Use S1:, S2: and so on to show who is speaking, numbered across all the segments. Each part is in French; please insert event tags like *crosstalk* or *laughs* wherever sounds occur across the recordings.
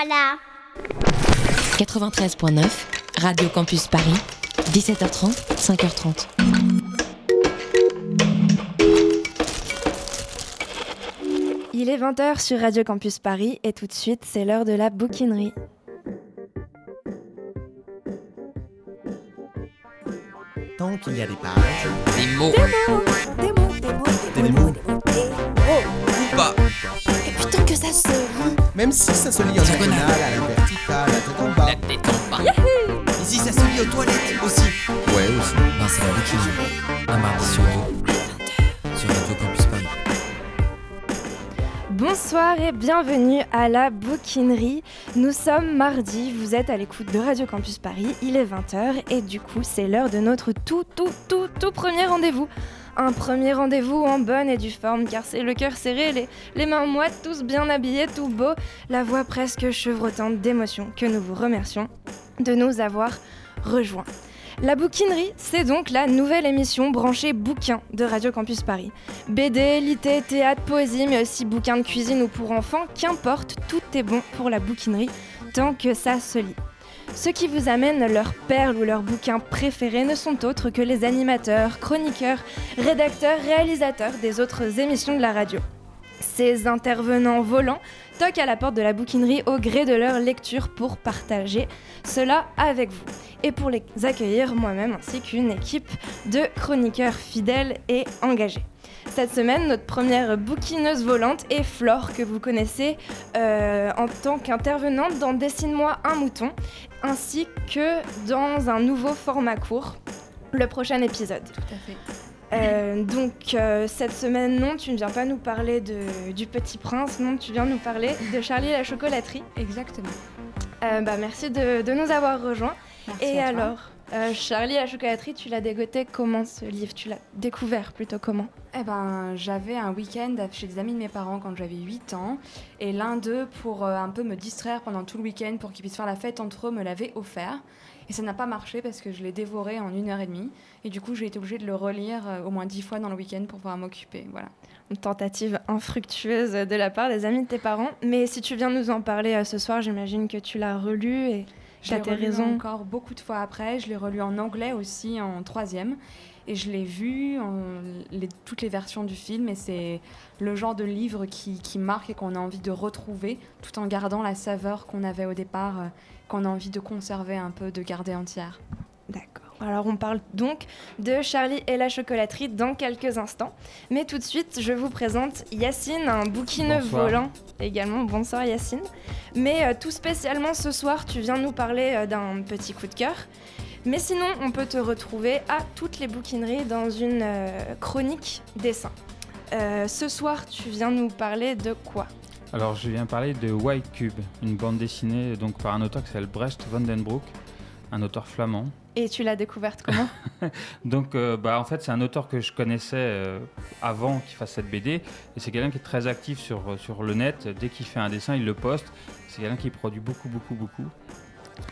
S1: Voilà.
S2: 93.9, Radio Campus Paris, 17h30, 5h30.
S3: Il est 20h sur Radio Campus Paris et tout de suite, c'est l'heure de la bouquinerie.
S4: Tant qu'il y a des pages,
S5: Des mots.
S3: Des mots, des mots,
S4: des mots,
S5: Ou pas.
S1: Et putain que ça se lit.
S4: même si ça se lit en diagonale, à la verticale, à tête en bas.
S5: La tête en bas. Ici, ça se lit aux toilettes aussi.
S4: Ouais, aussi.
S6: Non, c'est la. Un mardi sur deux. Sur Radio Campus Paris.
S3: Bonsoir et bienvenue à la bouquinerie. Nous sommes mardi, vous êtes à l'écoute de Radio Campus Paris, il est 20h et du coup c'est l'heure de notre tout tout tout tout premier rendez-vous. Un premier rendez-vous en bonne et due forme car c'est le cœur serré, les, mains moites, tous bien habillés, tout beau, la voix presque chevrotante d'émotion que nous vous remercions de nous avoir rejoints. La bouquinerie, c'est donc la nouvelle émission branchée bouquin de Radio Campus Paris. BD, lité, théâtre, poésie, mais aussi bouquins de cuisine ou pour enfants, qu'importe, tout est bon pour la bouquinerie tant que ça se lit. Ceux qui vous amènent leurs perles ou leurs bouquins préférés ne sont autres que les animateurs, chroniqueurs, rédacteurs, réalisateurs des autres émissions de la radio. Ces intervenants volants toquent à la porte de la bouquinerie au gré de leur lecture pour partager cela avec vous. Et pour les accueillir moi-même ainsi qu'une équipe de chroniqueurs fidèles et engagés. Cette semaine, notre première bouquineuse volante est Flore, que vous connaissez euh, en tant qu'intervenante dans Dessine-moi un mouton, ainsi que dans un nouveau format court, le prochain épisode.
S7: Tout à fait.
S3: Euh, donc euh, cette semaine, non, tu ne viens pas nous parler de, du Petit Prince, non, tu viens nous parler de Charlie et la chocolaterie.
S7: Exactement.
S3: Euh, bah, merci de, de nous avoir rejoints.
S7: Merci
S3: et
S7: à toi.
S3: Euh, Charlie la chocolaterie, tu l'as dégoté comment ce livre? Tu l'as découvert plutôt comment?
S7: Eh ben, j'avais un week-end chez des amis de mes parents quand j'avais 8 ans. Et l'un d'eux, pour euh, un peu me distraire pendant tout le week-end, pour qu'ils puissent faire la fête entre eux, me l'avait offert. Et ça n'a pas marché parce que je l'ai dévoré en une heure et demie. Et du coup, j'ai été obligée de le relire euh, au moins dix fois dans le week-end pour pouvoir m'occuper. Voilà.
S3: Une tentative infructueuse de la part des amis de tes parents. Mais si tu viens nous en parler ce soir, j'imagine que tu l'as relu et
S7: Je l'ai relu
S3: raisons.
S7: encore beaucoup de fois après. Je l'ai relu en anglais aussi en troisième. Et je l'ai vu, en, les- toutes les versions du film. Et c'est le genre de livre qui, qui marque et qu'on a envie de retrouver, tout en gardant la saveur qu'on avait au départ, euh, qu'on a envie de conserver un peu, de garder entière.
S3: D'accord. Alors on parle donc de Charlie et la chocolaterie dans quelques instants. Mais tout de suite, je vous présente Yacine, un bouquineux
S6: Bonsoir.
S3: volant également. Bonsoir Yacine. Mais euh, tout spécialement ce soir, tu viens nous parler euh, d'un petit coup de cœur. Mais sinon, on peut te retrouver à toutes les bouquineries dans une euh, chronique dessin. Ce soir, tu viens nous parler de quoi?
S8: Alors, je viens parler de White Cube, une bande dessinée donc par un auteur qui s'appelle Brecht van den Broek, un auteur flamand.
S3: Et tu l'as découverte comment? *laughs*
S8: Donc, euh, bah, en fait, c'est un auteur que je connaissais euh, avant qu'il fasse cette BD. Et c'est quelqu'un qui est très actif sur, euh, sur le net. Dès qu'il fait un dessin, il le poste. C'est quelqu'un qui produit beaucoup, beaucoup, beaucoup.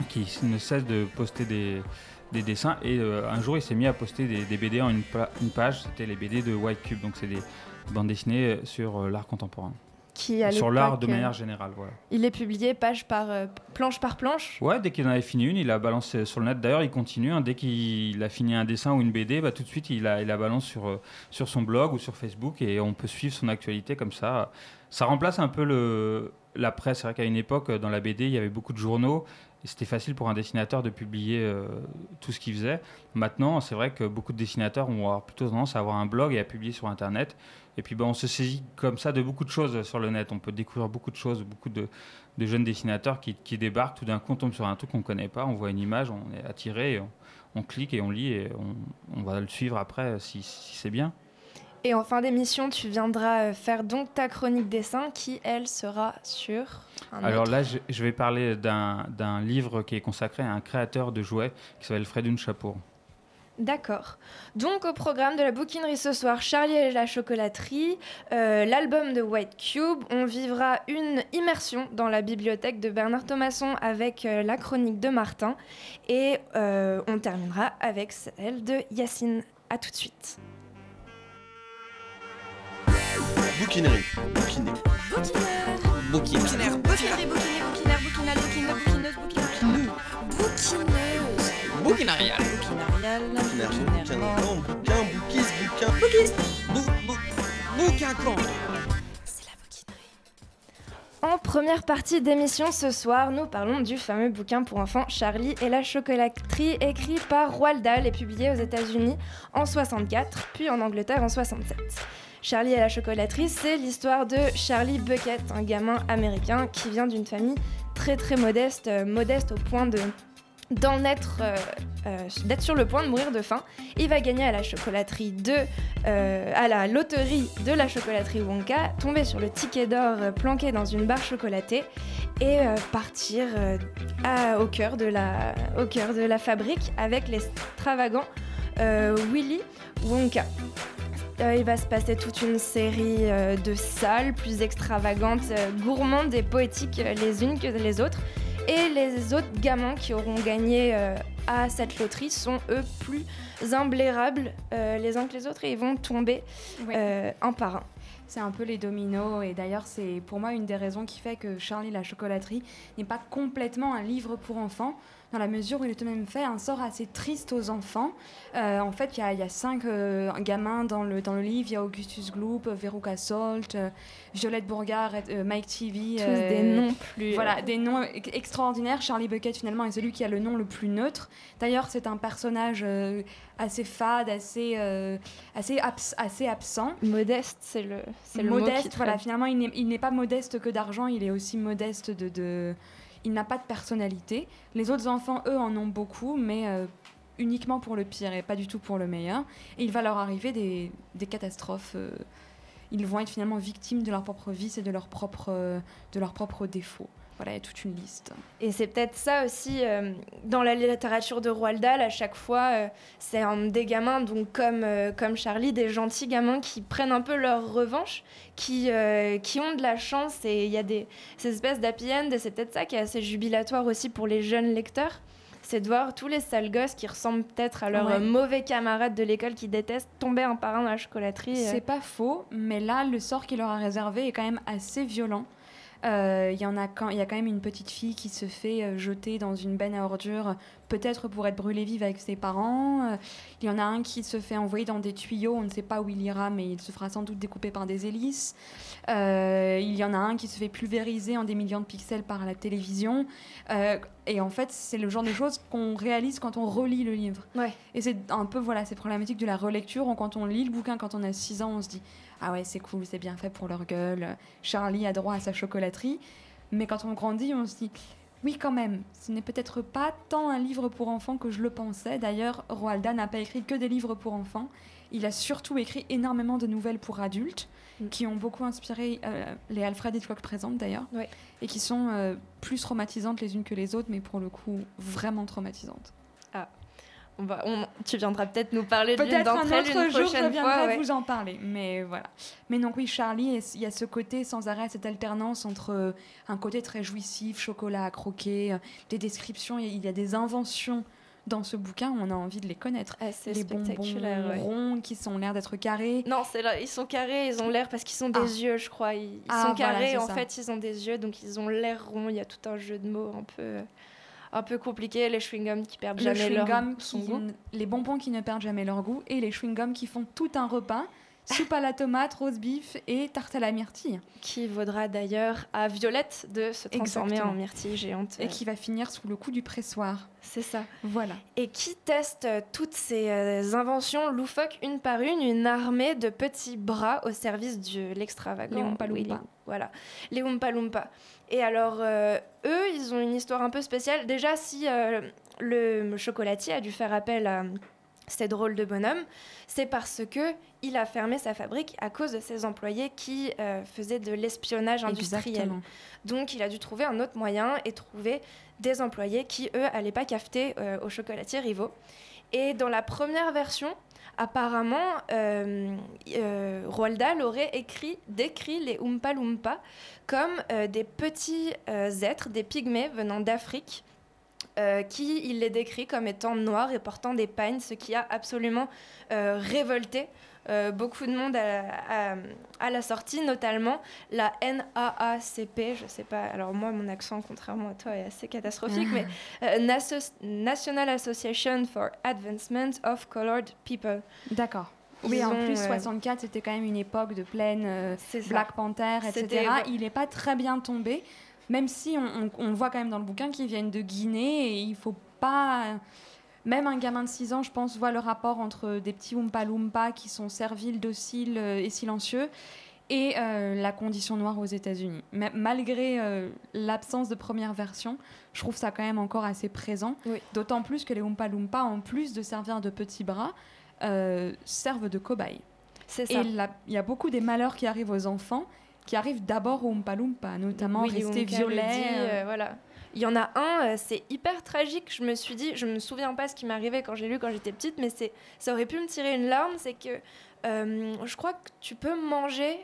S8: Qui ne cesse de poster des, des dessins. Et un jour, il s'est mis à poster des, BD en une, une page. C'était les BD de White Cube. Donc, c'est des bandes dessinées sur l'art contemporain.
S3: Qui à
S8: Sur l'art de
S3: euh,
S8: manière générale, voilà.
S3: Il est publié page par euh, planche par planche.
S8: Ouais, dès qu'il en avait fini une, il a balancé sur le net. D'ailleurs, il continue. hein. dès qu'il a fini un dessin ou une BD, bah, tout de suite, il la, il la balance sur, euh, sur son blog ou sur Facebook et on peut suivre son actualité comme ça. Ça remplace un peu le, la presse. C'est vrai qu'à une époque, dans la BD, il y avait beaucoup de journaux c'était facile pour un dessinateur de publier euh, tout ce qu'il faisait. Maintenant, c'est vrai que beaucoup de dessinateurs avoir plutôt tendance à avoir un blog et à publier sur Internet. Et puis, bah, on se saisit comme ça de beaucoup de choses sur le net. On peut découvrir beaucoup de choses, beaucoup de, de jeunes dessinateurs qui, qui débarquent. Tout d'un coup, on tombe sur un truc qu'on ne connaît pas. On voit une image, on est attiré, on, on clique et on lit et on, on va le suivre après si, si c'est bien.
S3: Et en fin d'émission, tu viendras euh, faire donc ta chronique dessin qui, elle, sera sur. un
S8: Alors
S3: autre.
S8: là, je, je vais parler d'un livre qui est consacré à un créateur de jouets qui s'appelle Fredun Chapour.
S3: D'accord. Donc, au programme de la bouquinerie ce soir, Charlie et la chocolaterie, euh, l'album de White Cube. On vivra une immersion dans la bibliothèque de Bernard Thomasson avec euh, la chronique de Martin. Et euh, on terminera avec celle de Yacine. À tout de suite.
S4: Bouquinerie. Bouquinerie.
S5: Bouquinaire, bouquinaire.
S3: bouquinaire, bouquinal, bouquineuse, bouquineuse, bouquinariale.
S1: Bouquineuse.
S5: Bouquinarial.
S4: Bouquin.
S3: En première partie d'émission ce soir, nous parlons du fameux bouquin pour enfants Charlie et la chocolaterie, écrit par Roald Dahl et publié aux États-Unis en 64, puis en Angleterre en 67. Charlie et la chocolaterie, c'est l'histoire de Charlie Bucket, un gamin américain qui vient d'une famille très très modeste, euh, modeste au point de d'en euh, euh, d'être sur le point de mourir de faim. Il va gagner à la chocolaterie de, euh, à la loterie de la chocolaterie Wonka, tomber sur le ticket d'or planqué dans une barre chocolatée et partir au, cœur de la, au fabrique avec l'extravagant Willy Wonka. Il va se passer toute une série de salles plus extravagantes, gourmandes et poétiques les unes que les autres. Et les autres gamins qui auront gagné euh, à cette loterie sont eux plus imblairables euh, les uns que les autres et ils vont tomber
S7: Ouais.
S3: euh, un par un.
S7: C'est un peu les dominos et d'ailleurs c'est pour moi une des raisons qui fait que Charlie la chocolaterie n'est pas complètement un livre pour enfants dans la mesure où il est tout de même fait un sort assez triste aux enfants. Euh, en fait il y a, il y a cinq euh, gamins dans le, dans le livre, il y a Augustus Gloop, Veruca Salt, euh, Violette Bourgard, Mike TV.
S3: Tous des noms plus.
S7: Voilà, des noms ex- extraordinaires. Charlie Bucket, finalement, est celui qui a le nom le plus neutre. D'ailleurs, c'est un personnage assez fade, assez, euh, assez, abs- assez absent.
S3: Modeste, c'est le, c'est le mot qui
S7: modeste, voilà, finalement, il n'est- il n'est pas modeste que d'argent, il est aussi modeste de. de- Il n'a pas de personnalité. Les autres enfants, eux, en ont beaucoup, mais euh, uniquement pour le pire et pas du tout pour le meilleur. Et il va leur arriver des, catastrophes. euh, ils vont être finalement victimes de leur propre vice et de leurs propres, euh, de leurs propres défauts. Voilà, il y a toute une liste.
S3: Et c'est peut-être ça aussi, euh, dans la littérature de Roald Dahl, à chaque fois, euh, c'est des gamins, donc comme, euh, comme Charlie, des gentils gamins qui prennent un peu leur revanche, qui, qui ont de la chance, et il y a des, ces espèces d'happy end, et c'est peut-être ça qui est assez jubilatoire aussi pour les jeunes lecteurs, c'est de voir tous les sales gosses qui ressemblent peut-être à leurs
S7: Ouais.
S3: mauvais camarades de l'école qui détestent tomber un par un dans la chocolaterie.
S7: C'est pas faux, mais là, le sort qu'il leur a réservé est quand même assez violent. Euh, Il y, en a quand- il y a quand même une petite fille qui se fait euh, jeter dans une benne à ordures, peut-être pour être brûlée vive avec ses parents. Euh, Il y en a un qui se fait envoyer dans des tuyaux, on ne sait pas où il ira, mais il se fera sans doute découper par des hélices. Il y en a un qui se fait pulvériser en des millions de pixels par la télévision. Et en fait, c'est le genre de choses qu'on réalise quand on relit le livre.
S3: Ouais.
S7: Et c'est un peu voilà, ces problématiques de la relecture. Quand on lit le bouquin quand on a 6 ans, on se dit Ah ouais, c'est cool, c'est bien fait pour leur gueule. Charlie a droit à sa chocolaterie. Mais quand on grandit, on se dit Oui, quand même, ce n'est peut-être pas tant un livre pour enfants que je le pensais. D'ailleurs, Roald Dahl n'a pas écrit que des livres pour enfants. Il a surtout écrit énormément de nouvelles pour adultes
S3: Mm.
S7: qui ont beaucoup inspiré euh, les Alfred Hitchcock présentes d'ailleurs et qui sont euh, plus traumatisantes les unes que les autres, mais pour le coup vraiment traumatisantes.
S3: On va, on- tu viendras peut-être nous parler d'une
S7: Peut-être un
S3: d'entre elles
S7: autre
S3: une
S7: jour, je
S3: prochaine fois. ouais.
S7: vous en parler. Mais voilà. Mais donc oui, Charlie, il y a ce côté sans arrêt, cette alternance entre euh, un côté très jouissif, chocolat à croquer, euh, des descriptions, il y a des inventions dans ce bouquin, on a envie de les connaître.
S3: Ah, c'est
S7: Les bonbons
S3: ouais.
S7: ronds qui sont l'air d'être carrés.
S3: Non, c'est là, ils sont carrés, ils ont l'air parce qu'ils sont des
S7: Ah.
S3: yeux, je crois. Ils, ils
S7: Ah,
S3: sont carrés, en
S7: ça.
S3: fait, ils ont des yeux, donc ils ont l'air ronds. Il y a tout un jeu de mots un peu, un peu compliqué. Les chewing-gums qui perdent jamais leur son goût.
S7: les bonbons qui ne perdent jamais leur goût et les chewing-gums qui font tout un repas. Soupe à la tomate, rose beef et tarte à la myrtille.
S3: Qui vaudra d'ailleurs à Violette de se transformer
S7: Exactement.
S3: en myrtille géante.
S7: Et qui va finir sous le coup du pressoir.
S3: C'est ça.
S7: Voilà.
S3: Et qui teste toutes ces euh, inventions loufoques une par une, une armée de petits bras au service de l'extravagant.
S7: Les Oompa Loompa.
S3: Voilà, les Oompa Loompa. Et alors, euh, eux, ils ont une histoire un peu spéciale. Déjà, si euh, le chocolatier a dû faire appel à ces drôles de bonhommes, c'est parce que il a fermé sa fabrique à cause de ses employés qui euh, faisaient de l'espionnage industriel.
S7: Exactement.
S3: Donc il a dû trouver un autre moyen et trouver des employés qui, eux, allaient pas cafeter euh, aux chocolatiers rivaux. Et dans la première version, apparemment, euh, euh, Roald Dahl aurait écrit, décrit les Oompa Loompa comme euh, des petits êtres, des pygmées venant d'Afrique, euh, qui il les décrit comme étant noirs et portant des pagnes, ce qui a absolument euh, révolté euh, beaucoup de monde à, à- à la sortie, notamment la NAACP, je sais pas, alors moi mon accent contrairement à toi est assez catastrophique, mais *laughs* euh, Naso- National Association for Advancement of Colored People.
S7: D'accord. Oui, en plus,
S3: euh,
S7: 64, c'était quand même une époque de pleine. Black Panther, etc. Il n'est pas très bien tombé, même si on, on- on voit quand même dans le bouquin qu'ils viennent de Guinée et il faut pas. Même un gamin de 6 ans, je pense, voit le rapport entre des petits Oompa Loompa qui sont serviles, dociles euh, et silencieux et euh, la condition noire aux États-Unis. Ma- Malgré euh, l'absence de première version, je trouve ça quand même encore assez présent.
S3: Oui.
S7: D'autant plus que les Oompa Loompa, en plus de servir de petits bras, euh, servent de cobayes.
S3: C'est ça.
S7: Et il y a beaucoup des malheurs qui arrivent aux enfants, qui arrivent d'abord aux Oompa Loompa, notamment
S3: le
S7: violets.
S3: dit,
S7: euh,
S3: euh, voilà. Il y en a un, euh, c'est hyper tragique. Je me suis dit, je me souviens pas ce qui m'est arrivé quand j'ai lu quand j'étais petite, mais c'est, ça aurait pu me tirer une larme. C'est que euh, je crois que tu peux manger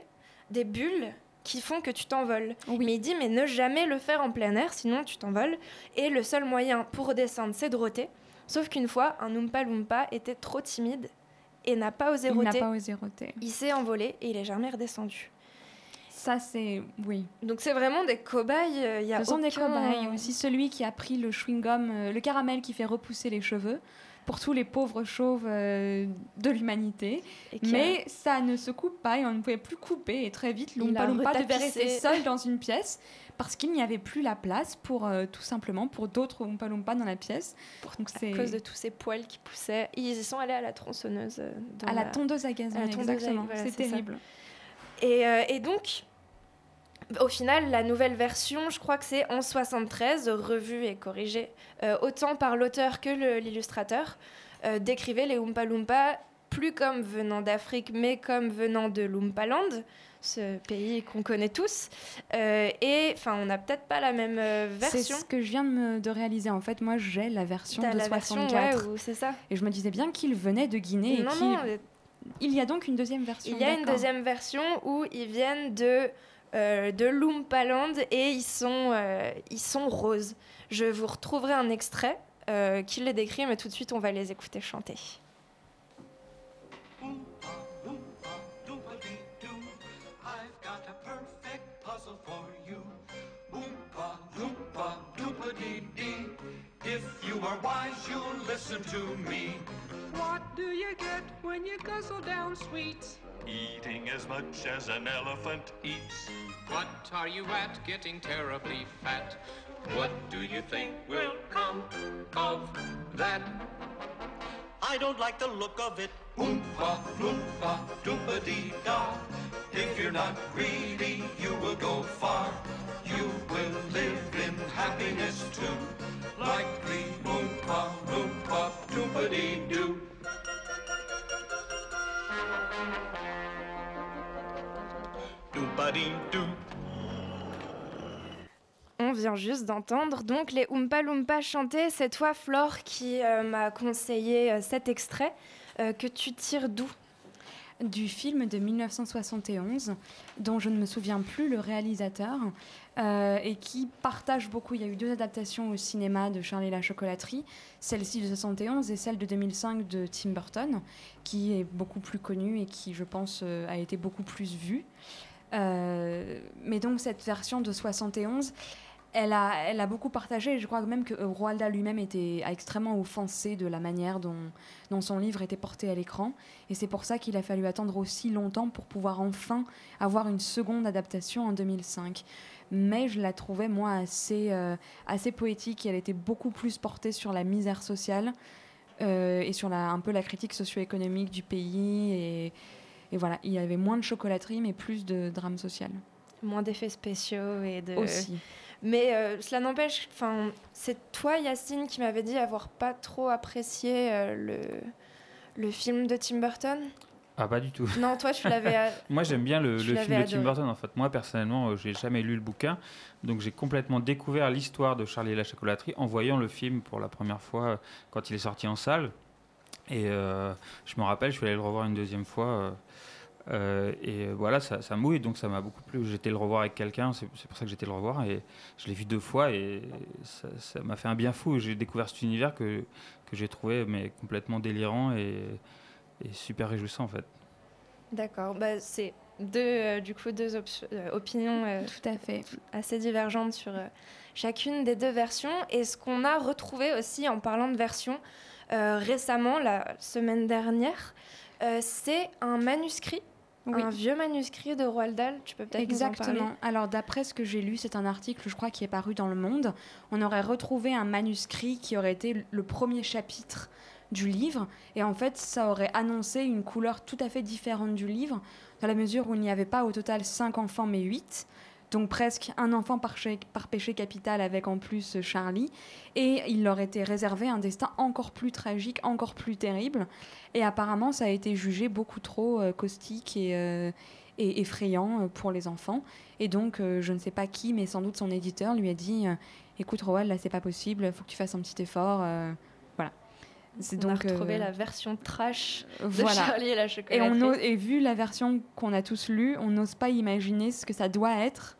S3: des bulles qui font que tu t'envoles. Mais il dit, mais ne jamais le faire en plein air, sinon tu t'envoles. Et le seul moyen pour redescendre, c'est de roter. Sauf qu'une fois, un Oompa Loompa était trop timide et n'a pas osé
S7: il n'a
S3: roter.
S7: pas osé roter.
S3: Il s'est envolé et il est jamais redescendu.
S7: Ça, c'est. Oui.
S3: Donc c'est vraiment des cobayes. euh, Il y a
S7: Ce sont des
S3: aucun-
S7: cobayes. Y a aussi celui qui a pris le chewing-gum, euh, le caramel qui fait repousser les cheveux, pour tous les pauvres chauves euh, de l'humanité.
S3: A-
S7: Mais ça ne se coupe pas et on ne pouvait plus couper. Et très vite,
S3: Il
S7: l'Oompa
S3: a
S7: Loompa devait rester seul dans une pièce parce qu'il n'y avait plus la place pour euh, tout simplement pour d'autres Oompa Loompa dans la pièce. Donc
S3: à cause de tous ces poils qui poussaient. Ils y sont allés à la tronçonneuse. dans
S7: à la tondeuse à gazon,
S3: à la tondeuse à-
S7: exactement.
S3: voilà,
S7: c'est terrible.
S3: Et, euh, et donc, au final, la nouvelle version, je crois que c'est en 73, revue et corrigée, euh, autant par l'auteur que l'illustrateur, euh, décrivait les Oompa Loompa plus comme venant d'Afrique, mais comme venant de l'Oompaland, ce pays qu'on connaît tous. Euh, et enfin, on n'a peut-être pas la même euh,
S7: C'est
S3: version.
S7: ce que je viens de, me- de réaliser. En fait, moi, j'ai la version de
S3: la version,
S7: 64.
S3: ouais, c'est ça.
S7: Et je me disais bien qu'il venait de Guinée. et
S3: Non, non,
S7: Il y a donc une deuxième version.
S3: Il y a une deuxième version où ils viennent de, de Loompaland et ils sont, euh, ils sont roses. Je vous retrouverai un extrait euh, qui les décrit, mais tout de suite on va les écouter chanter.
S9: Eating as much as an elephant eats.
S10: What are you at getting terribly fat?
S9: What do you think will come of that? I don't like the look of it. Oompa, loompa, doopa dee da. If you're not greedy, you will go far. You will live in happiness too. Like the Oompa, loompa, doopa dee doo. Doompa dee doo.
S3: On vient juste d'entendre donc les Oompa Loompa chanter. C'est toi, Flore, qui euh, m'a conseillé euh, cet extrait euh, que tu tires d'où?
S7: Du film de 1971, dont je ne me souviens plus le réalisateur, et qui partage beaucoup. Il y a eu deux adaptations au cinéma de Charlie la chocolaterie, celle-ci de 71 et celle de 2005 de Tim Burton, qui est beaucoup plus connue et qui, je pense, a été beaucoup plus vue. Euh, mais donc cette version de 71, elle a, elle a beaucoup partagé. Je crois même que euh, Roald Dahl lui-même était extrêmement offensé de la manière dont, dont son livre était porté à l'écran. Et c'est pour ça qu'il a fallu attendre aussi longtemps pour pouvoir enfin avoir une seconde adaptation en 2005. Mais je la trouvais, moi, assez, euh, assez poétique. Elle était beaucoup plus portée sur la misère sociale euh, et sur la, un peu la critique socio-économique du pays. Et, et voilà, il y avait moins de chocolaterie, mais plus de drame social.
S3: Moins d'effets spéciaux et de.
S7: Aussi.
S3: Mais euh, cela n'empêche, enfin, c'est toi, Yacine, qui m'avait dit avoir pas trop apprécié euh, le, le film de Tim Burton?
S8: Ah, pas du tout.
S3: Non, toi, tu l'avais. *laughs*
S8: Moi, j'aime bien le, le film de Tim. Burton. En fait, moi, personnellement, euh, j'ai jamais lu le bouquin, donc j'ai complètement découvert l'histoire de Charlie et la chocolaterie en voyant le film pour la première fois euh, quand il est sorti en salle. Et euh, je me rappelle, je suis allé le revoir une deuxième fois. Euh, et voilà, ça, ça mouille, donc ça m'a beaucoup plu. J'étais le revoir avec quelqu'un, c'est pour ça que j'étais le revoir, et je l'ai vu deux fois, et ça m'a fait un bien fou. J'ai découvert cet univers que, que j'ai trouvé mais complètement délirant et, et super réjouissant en fait.
S3: D'accord, bah, c'est deux, euh, du coup, deux op- euh, opinions euh,
S7: Tout à fait.
S3: assez divergentes sur euh, chacune des deux versions. Et ce qu'on a retrouvé aussi en parlant de versions euh, récemment, la semaine dernière, euh, c'est un manuscrit,
S7: Oui.
S3: un vieux manuscrit de Roald Dahl. Tu peux peut-être nous en parler?
S7: Exactement. Alors d'après ce que j'ai lu, c'est un article, je crois, qui est paru dans Le Monde. On aurait retrouvé un manuscrit qui aurait été le premier chapitre du livre. Et en fait, ça aurait annoncé une couleur tout à fait différente du livre, dans la mesure où il n'y avait pas au total cinq enfants, mais huit. Donc presque un enfant par, ché- par péché capital avec en plus Charlie. Et il leur était réservé un destin encore plus tragique, encore plus terrible. Et apparemment, ça a été jugé beaucoup trop euh, caustique et, euh, et effrayant euh, pour les enfants. Et donc, euh, je ne sais pas qui, mais sans doute son éditeur lui a dit Écoute, Roald, là, c'est pas possible, il faut que tu fasses un petit effort. voilà. C'est
S3: On
S7: donc.
S3: a retrouvé
S7: euh,
S3: la version trash de
S7: voilà.
S3: Charlie et la
S7: Et,
S3: chocolaterie.
S7: on ose- et vu la version qu'on a tous lue, on n'ose pas imaginer ce que ça doit être.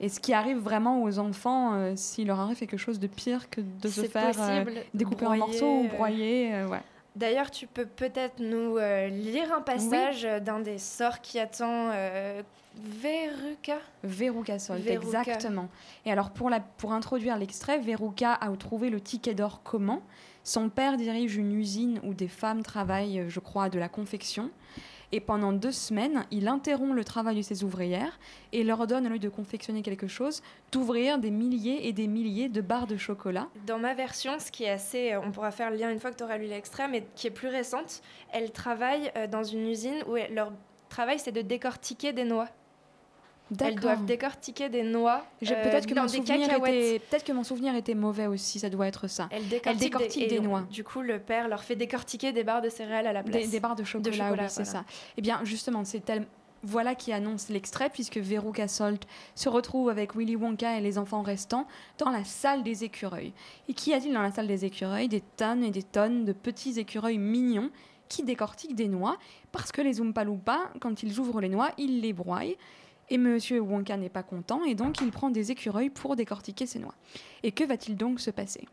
S7: Et ce qui arrive vraiment aux enfants euh, s'il leur arrive quelque chose de pire que de se faire euh, découper en morceaux ou
S3: euh,
S7: broyer. euh, ouais.
S3: D'ailleurs, tu peux peut-être nous euh, lire un passage d'un des sorts qui attend euh, Veruca?
S7: Veruca Salt,
S3: Veruca.
S7: exactement. Et alors, pour, la, pour introduire l'extrait, Veruca a trouvé le ticket d'or comment Son père dirige une usine où des femmes travaillent, je crois, de la confection. Et pendant deux semaines, il interrompt le travail de ses ouvrières et leur donne, au lieu de confectionner quelque chose, d'ouvrir des milliers et des milliers de barres de chocolat.
S3: Dans ma version, ce qui est assez, euh, on pourra faire le lien une fois que tu auras lu l'extrait, mais qui est plus récente, elle travaille euh, dans une usine où leur travail c'est de décortiquer des noix. Elles doivent décortiquer des noix euh,
S7: Peut-être que, mon souvenir était- peut-être que mon souvenir était mauvais aussi, ça doit être ça.
S3: Elle décortique,
S7: décortique des noix.
S3: Du coup, le père leur fait décortiquer des barres de céréales à la place.
S7: Des, des barres de chocolat,
S3: chocolat,
S7: oui, c'est
S3: voilà.
S7: ça. Eh bien, justement, c'est tel... Voilà qui annonce l'extrait, puisque Veruca Salt se retrouve avec Willy Wonka et les enfants restants dans la salle des écureuils. Et qu'y a-t-il dans la salle des écureuils? Des tonnes et des tonnes de petits écureuils mignons qui décortiquent des noix, parce que les Oompa Loompa, quand ils ouvrent les noix, ils les broient. Et Monsieur Wonka n'est pas content, et donc il prend des écureuils pour décortiquer ces noix. Et que va-t-il donc se passer?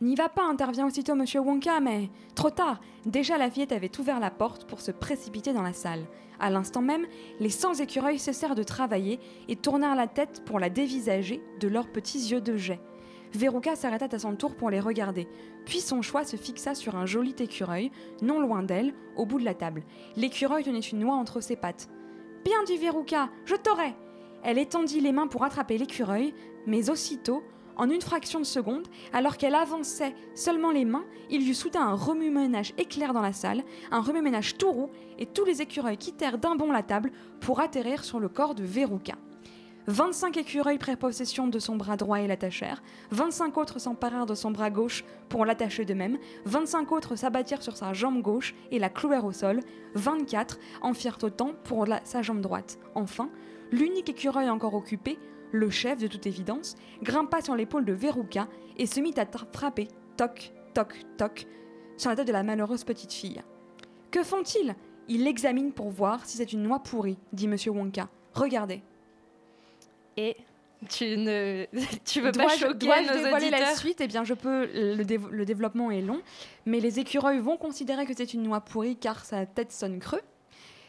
S7: N'y va pas, intervient aussitôt Monsieur Wonka, mais trop tard. Déjà la fillette avait ouvert la porte pour se précipiter dans la salle. À l'instant même, les 100 écureuils cessèrent de travailler et tournèrent la tête pour la dévisager de leurs petits yeux de jet. Veruca s'arrêta à son tour pour les regarder, puis son choix se fixa sur un joli écureuil, non loin d'elle, au bout de la table. L'écureuil tenait une noix entre ses pattes. Bien dit Veruca, je t'aurai Elle étendit les mains pour attraper l'écureuil, mais aussitôt, en une fraction de seconde, alors qu'elle avançait seulement les mains, il y eut soudain un remue-ménage éclair dans la salle, un remue-ménage tout roux, et tous les écureuils quittèrent d'un bond la table pour atterrir sur le corps de Veruca. 25 écureuils prirent possession de son bras droit et l'attachèrent, 25 autres s'emparèrent de son bras gauche pour l'attacher de même, 25 autres s'abattirent sur sa jambe gauche et la clouèrent au sol, 24 en firent autant pour sa jambe droite. Enfin, l'unique écureuil encore occupé, le chef de toute évidence, grimpa sur l'épaule de Veruca et se mit à frapper, toc, toc, toc, sur la tête de la malheureuse petite fille. Que font-ils? Ils l'examinent pour voir si c'est une noix pourrie, dit Monsieur Wonka. Regardez.
S3: Et tu ne, *laughs* tu veux pas
S7: Dois-je-
S3: choquer
S7: dois-je
S3: nos
S7: dévoiler la suite? Eh bien, je peux. Le, dév- le développement est long, mais les écureuils vont considérer que c'est une noix pourrie car sa tête sonne creux,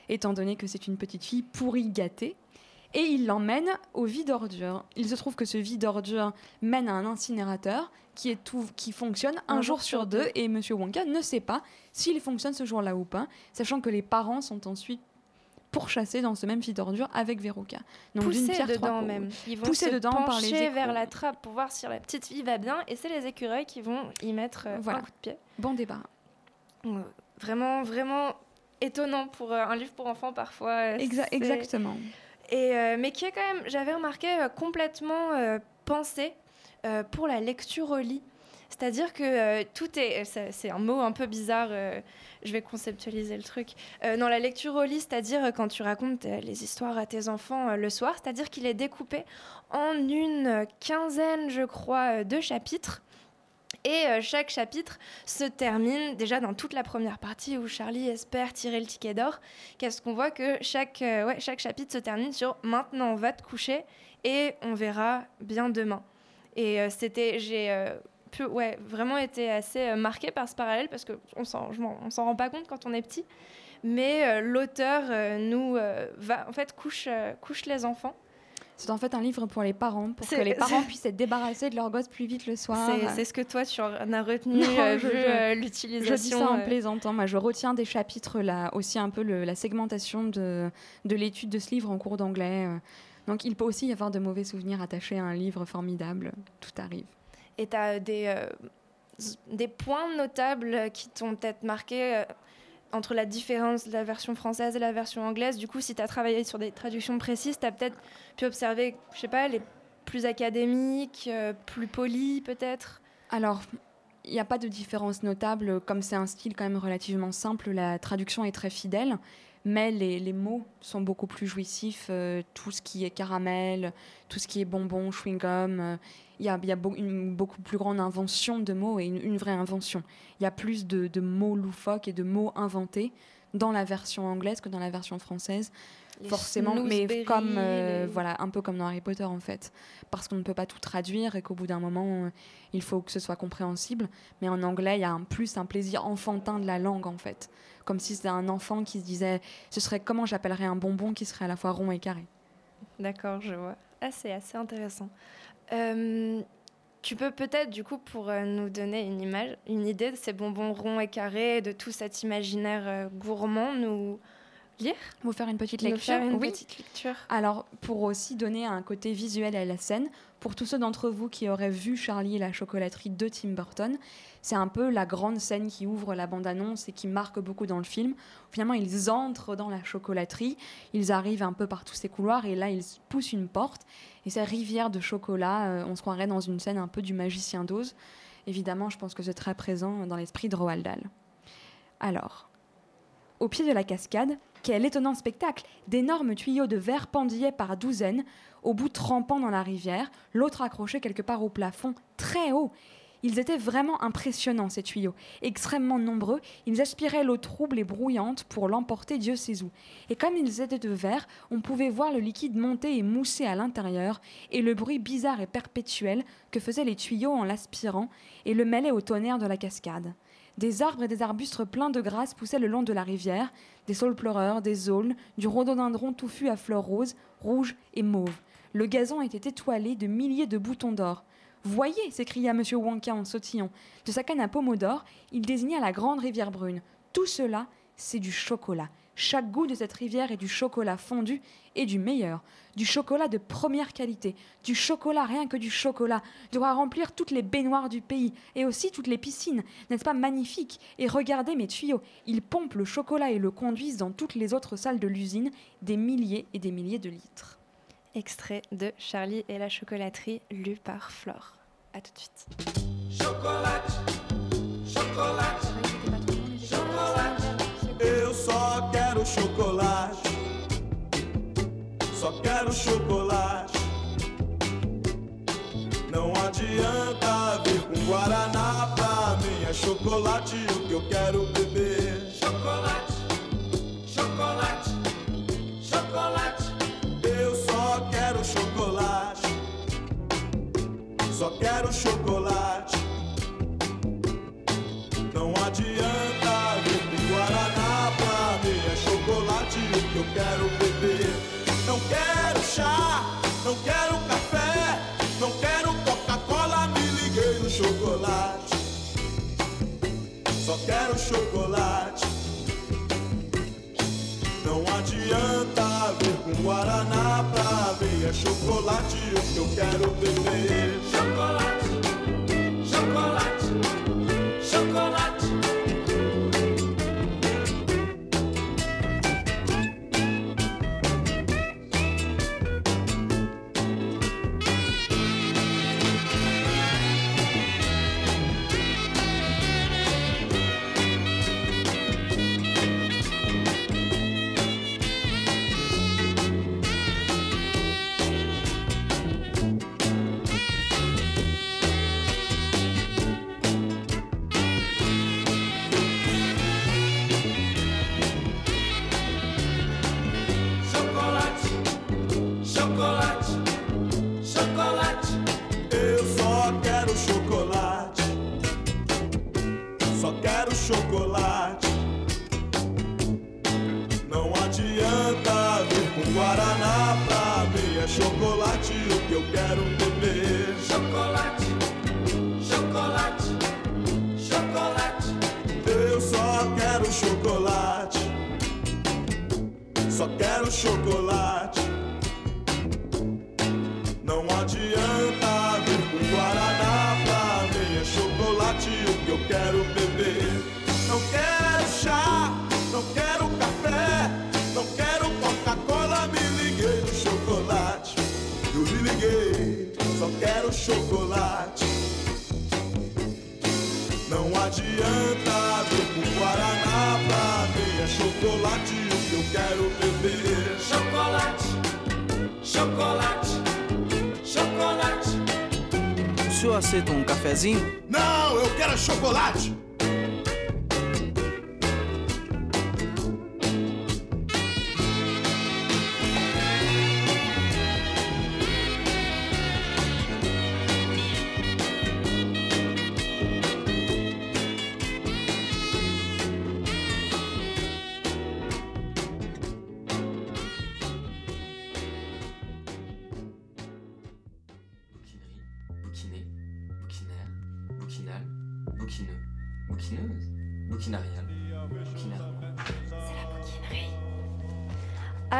S7: étant donné que c'est une petite fille pourrie gâtée. Et ils l'emmènent au vide ordure. Il se trouve que ce vide ordure mène à un incinérateur qui, est tout, qui fonctionne un, jour sur deux, et Monsieur Wonka ne sait pas s'il fonctionne ce jour-là ou pas, sachant que les parents sont ensuite pourchassés dans ce même vide ordure avec Veruca. Donc,
S3: poussés
S7: pierre
S3: dedans même. Ils vont
S7: Poussés
S3: se
S7: dedans par les
S3: pencher
S7: échos.
S3: vers la trappe pour voir si la petite fille va bien. Et c'est les écureuils qui vont y mettre euh,
S7: Voilà.
S3: un coup de pied.
S7: Bon débarras.
S3: Euh, Vraiment, vraiment étonnant pour euh, un livre pour enfants parfois.
S7: Exa- exactement.
S3: Et, euh, mais qui est quand même, j'avais remarqué, complètement pensé pour la lecture au lit. C'est-à-dire que euh, tout est, c'est c'est un mot un peu bizarre, euh, je vais conceptualiser le truc. Euh, dans la lecture au lit, c'est-à-dire euh, quand tu racontes euh, les histoires à tes enfants euh, le soir, c'est-à-dire qu'il est découpé en une quinzaine, je crois, euh, de chapitres. Et euh, chaque chapitre se termine déjà dans toute la première partie où Charlie espère tirer le ticket d'or. Qu'est-ce qu'on voit que chaque, euh, ouais, chaque chapitre se termine sur maintenant on va te coucher et on verra bien demain. Et euh, c'était, j'ai euh, pu, ouais, vraiment été assez euh, marquée par ce parallèle parce qu'on s'en, on s'en rend pas compte quand on est petit. Mais euh, l'auteur euh, nous va, en fait, couche, couche les enfants.
S7: C'est en fait un livre pour les parents, pour que les *laughs* parents puissent être débarrassés de leur gosse plus vite le soir.
S3: C'est, ce que toi tu en as retenu,
S7: Non,
S3: euh, vu
S7: je- Je dis
S3: l'utilisation.
S7: ça en
S3: euh,
S7: plaisantant. Moi, je retiens des chapitres là, aussi un peu le- la segmentation de, de l'étude de ce livre en cours d'anglais. Donc, il peut aussi y avoir de mauvais souvenirs attachés à un livre formidable. Tout arrive.
S3: Et tu as des, euh, des points notables qui t'ont peut-être marqué euh, entre la différence de la version française et la version anglaise. Du coup, si tu as travaillé sur des traductions précises, tu as peut-être pu observer, je sais pas, les plus académiques, euh, plus polis peut-être.
S7: Alors, il n'y a pas de différence notable. Comme c'est un style quand même relativement simple, la traduction est très fidèle. Mais les, les mots sont beaucoup plus jouissifs. tout ce qui est caramel, tout ce qui est bonbon, chewing-gum. euh, Il y a, y une beaucoup plus grande invention de mots et une, une vraie invention. Il y a plus de, de mots loufoques et de mots inventés dans la version anglaise que dans la version française.
S3: Les
S7: Forcément, mais comme euh,
S3: les-
S7: voilà, un peu comme dans Harry Potter en fait, parce qu'on ne peut pas tout traduire et qu'au bout d'un moment, euh, il faut que ce soit compréhensible. Mais en anglais, il y a un plus un plaisir enfantin de la langue en fait, comme si c'était un enfant qui se disait, ce serait comment j'appellerais un bonbon qui serait à la fois rond et carré.
S3: D'accord, je vois. Ah, c'est assez intéressant. Euh, tu peux peut-être, du coup, pour euh, nous donner une image, une idée de ces bonbons ronds et carrés, de tout cet imaginaire euh, gourmand, nous lire
S7: Vous faire une petite lecture
S3: faire une
S7: Oui.
S3: petite lecture.
S7: Alors, pour aussi donner un côté visuel à la scène, pour tous ceux d'entre vous qui auraient vu Charlie et la chocolaterie de Tim Burton, c'est un peu la grande scène qui ouvre la bande-annonce et qui marque beaucoup dans le film. Finalement, ils entrent dans la chocolaterie, ils arrivent un peu par tous ces couloirs et là, ils poussent une porte. Et cette rivière de chocolat, euh, on se croirait dans une scène un peu du magicien d'Oz. Évidemment, je pense que c'est très présent dans l'esprit de Roald Dahl. Alors, au pied de la cascade, quel étonnant spectacle D'énormes tuyaux de verre pendillaient par douzaines, au bout trempant dans la rivière, l'autre accroché quelque part au plafond, très haut. Ils étaient vraiment impressionnants, ces tuyaux. Extrêmement nombreux, ils aspiraient l'eau trouble et brouillante pour l'emporter Dieu sait où. Et comme ils étaient de verre, on pouvait voir le liquide monter et mousser à l'intérieur, et le bruit bizarre et perpétuel que faisaient les tuyaux en l'aspirant, et le mêlait au tonnerre de la cascade. Des arbres et des arbustes pleins de grâce poussaient le long de la rivière, des saules pleureurs, des aulnes, du rhododendron touffu à fleurs roses, rouges et mauves. Le gazon était étoilé de milliers de boutons d'or. Voyez s'écria M. Wonka en sautillant. De sa canne à pommeau d'or, il désigna la grande rivière brune. Tout cela, c'est du chocolat. Chaque goût de cette rivière est du chocolat fondu et du meilleur. Du chocolat de première qualité. Du chocolat, rien que du chocolat, doit remplir toutes les baignoires du pays et aussi toutes les piscines. N'est-ce pas magnifique? Et regardez mes tuyaux. Ils pompent le chocolat et le conduisent dans toutes les autres salles de l'usine, des milliers et des milliers de litres.
S3: Extrait de Charlie et la chocolaterie, lu par Flore. À tout de suite.
S9: Chocolate, chocolate, chocolate. Não adianta vir com guaraná pra mim. É chocolate o que eu quero beber. Chocolate, chocolate, chocolate. Eu só quero chocolate. Só quero chocolate. Pra mim. É chocolate o que eu quero beber. Chocolate, chocolate, chocolate.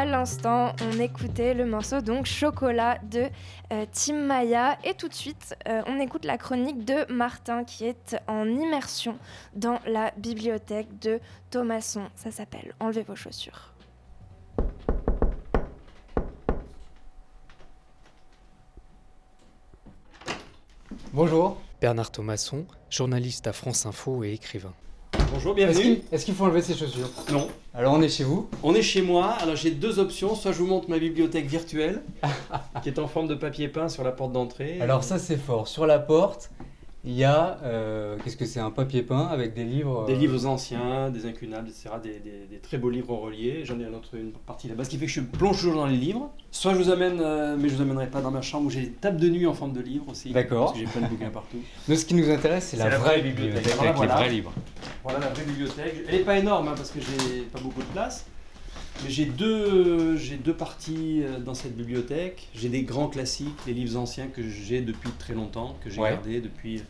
S3: À l'instant, on écoutait le morceau donc Chocolat de euh, Tim Maya et tout de suite, euh, on écoute la chronique de Martin qui est en immersion dans la bibliothèque de Thomasson. Ça s'appelle Enlevez vos chaussures.
S11: Bonjour, Bernard Thomasson, journaliste à France Info et écrivain.
S12: Bonjour,
S11: Est-ce
S12: bienvenue.
S11: qu'il est-ce qu'il faut enlever ses chaussures?
S12: Non.
S11: Alors on est chez vous
S12: On est chez moi, alors j'ai deux options. Soit je vous montre ma bibliothèque virtuelle, *laughs* qui est en forme de papier peint sur la porte d'entrée.
S11: Alors ça c'est fort. Sur la porte, il y a, euh, qu'est-ce que c'est, un papier peint avec des livres...
S12: Des
S11: euh,
S12: livres anciens, des incunables, etc. Des, des- des très beaux livres reliés. J'en ai un autre, une partie là-bas, ce qui fait que je plonge toujours dans les livres. Soit je vous amène, euh, mais je vous amènerai pas dans ma chambre où j'ai des tables de nuit en forme de livres aussi.
S11: D'accord.
S12: Parce que j'ai plein de bouquins partout. *laughs*
S11: Mais ce qui nous intéresse, c'est la, vraie bibliothèque, avec
S12: voilà.
S11: les vrais livres.
S12: Voilà la vraie bibliothèque. Elle n'est pas énorme hein, parce que j'ai pas beaucoup de place. Mais j'ai deux, j'ai deux parties euh, dans cette bibliothèque. J'ai des grands classiques, les livres anciens que j'ai depuis très longtemps, que j'ai
S11: Ouais.
S12: gardés depuis,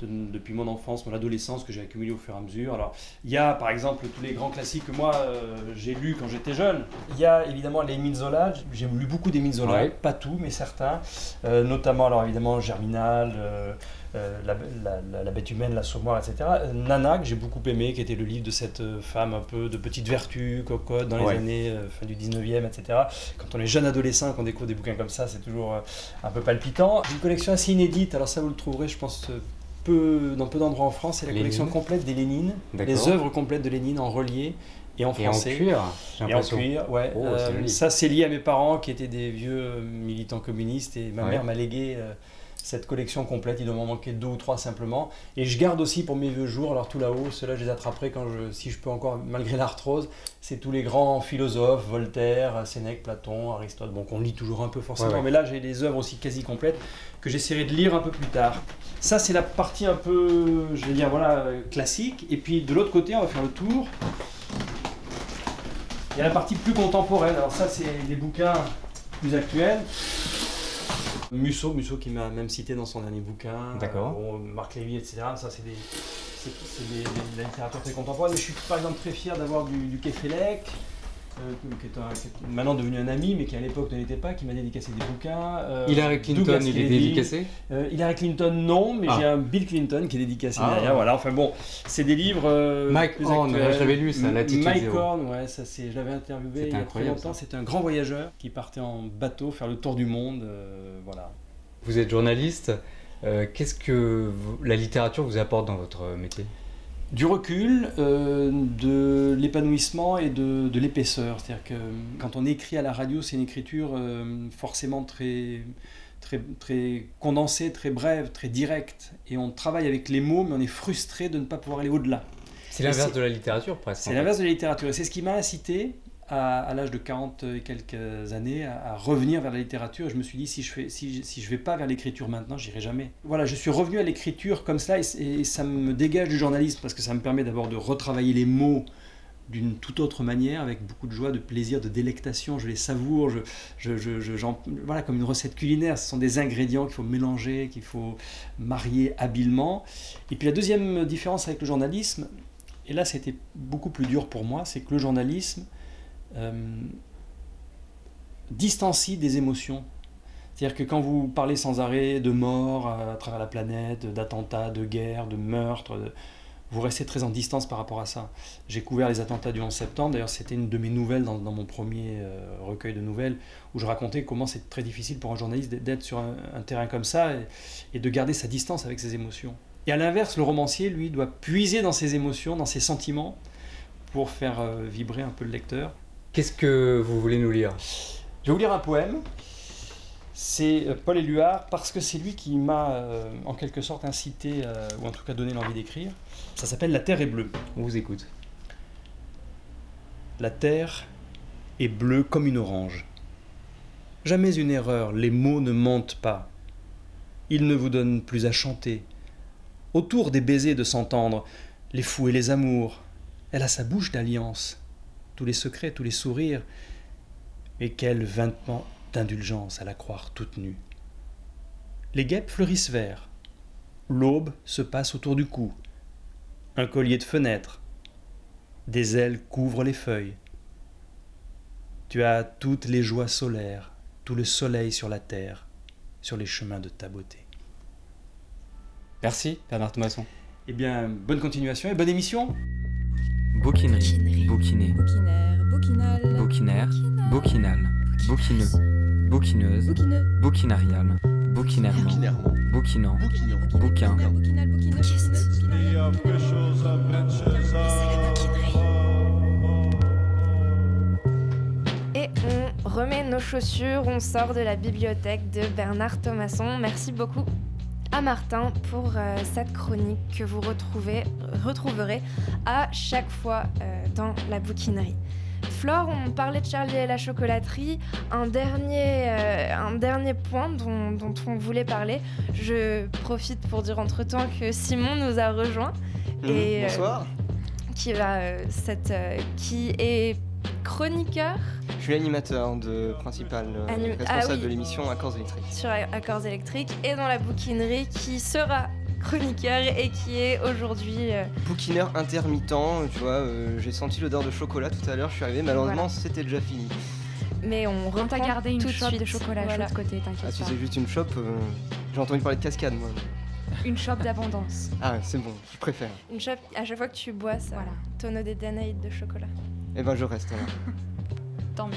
S12: de- depuis mon enfance, mon adolescence, que j'ai accumulé au fur et à mesure. Alors, il y a par exemple tous les grands classiques que moi euh, j'ai lus quand j'étais jeune. Il y a évidemment les Zola. J'ai lu beaucoup d'Émile Zola,
S11: Ouais.
S12: pas tout, mais certains. Euh, notamment, alors évidemment, Germinal. euh, la, la- la- la bête humaine, l'assommoir, etc. Euh, Nana, que j'ai beaucoup aimé, qui était le livre de cette femme un peu de petite vertu, cocotte, dans les
S11: Ouais.
S12: années fin du 19e, etc. Quand on est jeune adolescent, qu'on découvre des bouquins comme ça, c'est toujours un peu palpitant. J'ai une collection assez inédite, alors ça vous le trouverez, je pense, peu, dans peu d'endroits en France, c'est la
S11: Lénine.
S12: collection complète des Lénine,
S11: D'accord.
S12: les œuvres complètes de Lénine en relié et en
S11: Et en
S12: français.
S11: cuir, j'ai
S12: Et en cuir, ouais.
S11: Oh,
S12: Euh, ça, c'est lié à mes parents qui étaient des vieux militants communistes et ma
S11: Ouais.
S12: mère m'a légué euh, cette collection complète. Il doit m'en manquer deux ou trois simplement. Et je garde aussi pour mes vieux jours, alors tout là-haut, ceux-là, je les attraperai quand je, si je peux encore, malgré l'arthrose. C'est tous les grands philosophes, Voltaire, Sénèque, Platon, Aristote. Bon, qu'on lit toujours un peu forcément,
S11: Ouais, ouais.
S12: mais là, j'ai des œuvres aussi quasi complètes que j'essaierai de lire un peu plus tard. Ça, c'est la partie un peu, je vais dire, voilà, classique. Et puis de l'autre côté, on va faire le tour. Il y a la partie plus contemporaine. Alors ça, c'est des bouquins plus actuels. Musso, Musso qui m'a même cité dans son dernier bouquin.
S11: D'accord.
S12: Euh, bon, Marc Lévy, etc. Ça, c'est des, c'est, c'est des- des- de la littérature très contemporaine. Mais je suis par exemple très fier d'avoir du, du Kefelec, qui, est un- qui est maintenant devenu un ami, mais qui à l'époque ne l'était pas, qui m'a dédicacé des bouquins. Euh,
S11: Hillary Clinton,
S12: Douglas
S11: il est dédicacé
S12: Euh, Hillary Clinton, non, mais
S11: Ah.
S12: j'ai un Bill Clinton qui est dédicacé
S11: Ah.
S12: derrière. Voilà, enfin bon, c'est des livres. euh,
S11: Mike Horn, je l'avais lu, ça, Latitude
S12: Mike. Horn, ouais, ça c'est, je l'avais interviewé il y a très longtemps. C'était un grand voyageur qui partait en bateau faire le tour du monde. euh, voilà.
S11: Vous êtes journaliste. euh, Qu'est-ce que vous- la littérature vous apporte dans votre métier?
S12: Du recul, euh, de l'épanouissement et de, de l'épaisseur. C'est-à-dire que euh, quand on écrit à la radio, c'est une écriture euh, forcément très, très, très condensée, très brève, très directe. Et on travaille avec les mots, mais on est frustré de ne pas pouvoir aller au-delà.
S11: C'est l'inverse de la littérature, presque.
S12: C'est l'inverse de la littérature. Et c'est ce qui m'a incité, à, l'âge de 40 et quelques années, à, revenir vers la littérature. Je me suis dit, si je fais, si, si vais pas vers l'écriture maintenant, j'irai jamais. Voilà, je suis revenu à l'écriture comme cela, et, ça me dégage du journalisme, parce que ça me permet d'abord de retravailler les mots d'une toute autre manière, avec beaucoup de joie, de plaisir, de délectation. Je les savoure, je, je, je- voilà, comme une recette culinaire. Ce sont des ingrédients qu'il faut mélanger, qu'il faut marier habilement. Et puis la deuxième différence avec le journalisme, et là c'était beaucoup plus dur pour moi, c'est que le journalisme, euh, distancie des émotions. C'est-à-dire que quand vous parlez sans arrêt de mort à, travers la planète, d'attentats, de guerre, de meurtres, de- vous restez très en distance par rapport à ça. J'ai couvert les attentats du 11 septembre, d'ailleurs c'était une de mes nouvelles dans, mon premier euh, recueil de nouvelles, où je racontais comment c'est très difficile pour un journaliste d'être- sur un, terrain comme ça et, de garder sa distance avec ses émotions. Et à l'inverse, le romancier, lui, doit puiser dans ses émotions, dans ses sentiments, pour faire euh, vibrer un peu le lecteur.
S11: Qu'est-ce que vous voulez nous lire?
S12: Je vais vous lire un poème. C'est euh, Paul Éluard parce que c'est lui qui m'a euh, en quelque sorte incité, euh, ou en tout cas donné l'envie d'écrire. Ça s'appelle La Terre est bleue.
S11: On vous écoute.
S12: La terre est bleue comme une orange. Jamais une erreur, les mots ne mentent pas. Ils ne vous donnent plus à chanter. Autour des baisers de s'entendre, les fous et les amours, elle a sa bouche d'alliance, tous les secrets, tous les sourires, et quel vingt-ans d'indulgence à la croire toute nue. Les guêpes fleurissent vert. L'aube se passe autour du cou. Un collier de fenêtres. Des ailes couvrent les feuilles. Tu as toutes les joies solaires, tout le soleil sur la terre, sur les chemins de ta beauté.
S11: Merci, Bernard Thomasson.
S12: Eh bien, bonne continuation et bonne émission.
S6: Bouquinerie, bouquiner,
S1: Bouquinaire, bouquinal.
S6: bouquinaire, bouquinal, bouquineux, bouquineuse, bouquinarial, bouquinairement, bouquinant, bouquin,
S13: officials adventures of
S3: Et on remet nos chaussures, on sort de la bibliothèque de Bernard Thomasson. Merci beaucoup à Martin pour euh, cette chronique que vous retrouvez, retrouverez à chaque fois euh, dans la bouquinerie. Flore, on parlait de Charlie et la chocolaterie. Un dernier, euh, un dernier point dont, dont on voulait parler. Je profite pour dire entre-temps que Simon nous a rejoint.
S14: Mhm,
S3: et,
S14: bonsoir.
S3: qui, va, cette, qui est chroniqueur
S14: Je suis l'animateur de principal, euh,
S3: Anim-
S14: responsable
S3: ah oui.
S14: de l'émission Accords électriques.
S3: sur Accords électriques et dans la bouquinerie qui sera chroniqueur et qui est aujourd'hui euh,
S14: Bouquineur intermittent, tu vois, euh, j'ai senti l'odeur de chocolat tout à l'heure, je suis arrivé, malheureusement
S3: Voilà.
S14: c'était déjà fini.
S3: mais on reprend
S7: gardé une
S3: tout de
S7: chope
S3: suite.
S7: de chocolat
S3: Voilà.
S7: de côté,
S14: Ah,
S7: t'inquiète
S14: si
S7: pas.
S14: c'est juste une chope, euh, j'ai entendu parler de cascade moi.
S7: Une chope d'abondance.
S14: Ah, c'est bon, je préfère.
S3: Une chope, à chaque fois que tu bois ça,
S7: Voilà.
S3: tonneau des Danaïdes de chocolat.
S14: Eh ben je reste alors. *laughs*
S7: Tant mieux.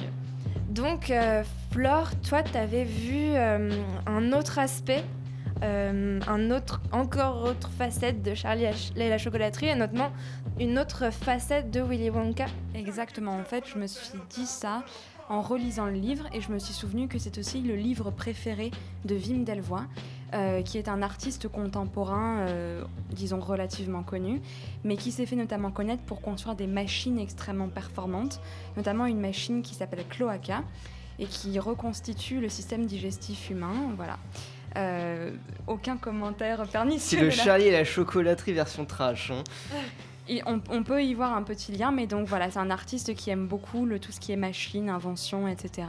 S3: Donc, euh, Flore, toi, t'avais vu euh, un autre aspect, euh, un autre, encore autre facette de Charlie et la chocolaterie, et notamment une autre facette de Willy Wonka.
S7: Exactement. En fait, je me suis dit ça en relisant le livre et je me suis souvenu que c'est aussi le livre préféré de Wim Delvoye, euh, qui est un artiste contemporain, euh, disons relativement connu, mais qui s'est fait notamment connaître pour construire des machines extrêmement performantes, notamment une machine qui s'appelle Cloaca et qui reconstitue le système digestif humain. Voilà. Euh, aucun commentaire
S14: C'est
S7: pernicieux.
S14: le
S7: de la-
S14: Charlie et la chocolaterie version trash. hein.
S7: et on, on peut y voir un petit lien, mais donc voilà, c'est un artiste qui aime beaucoup le, tout ce qui est machine, invention, etc.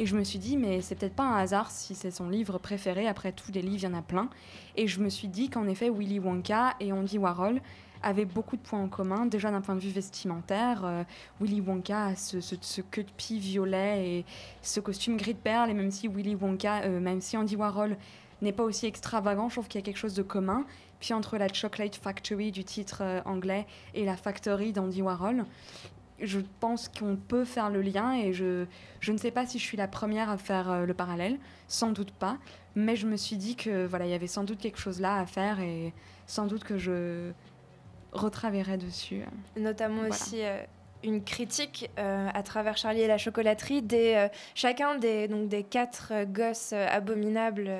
S7: Et je me suis dit, mais c'est peut-être pas un hasard si c'est son livre préféré. Après tout, des livres, il y en a plein. Et je me suis dit qu'en effet, Willy Wonka et Andy Warhol avaient beaucoup de points en commun. Déjà d'un point de vue vestimentaire, euh, Willy Wonka a ce, ce, queue de pie violet et ce costume gris de perles. Et même si Willy Wonka, euh, même si Andy Warhol n'est pas aussi extravagant, je trouve qu'il y a quelque chose de commun. Puis entre la Chocolate Factory du titre euh, anglais et la Factory d'Andy Warhol, je pense qu'on peut faire le lien et je, je ne sais pas si je suis la première à faire euh, le parallèle, sans doute pas, mais je me suis dit que voilà, il y avait sans doute quelque chose là à faire et sans doute que je retravaillerai dessus.
S3: Notamment
S7: Voilà.
S3: aussi euh, une critique euh, à travers Charlie et la chocolaterie des euh, chacun des donc des quatre euh, gosses abominables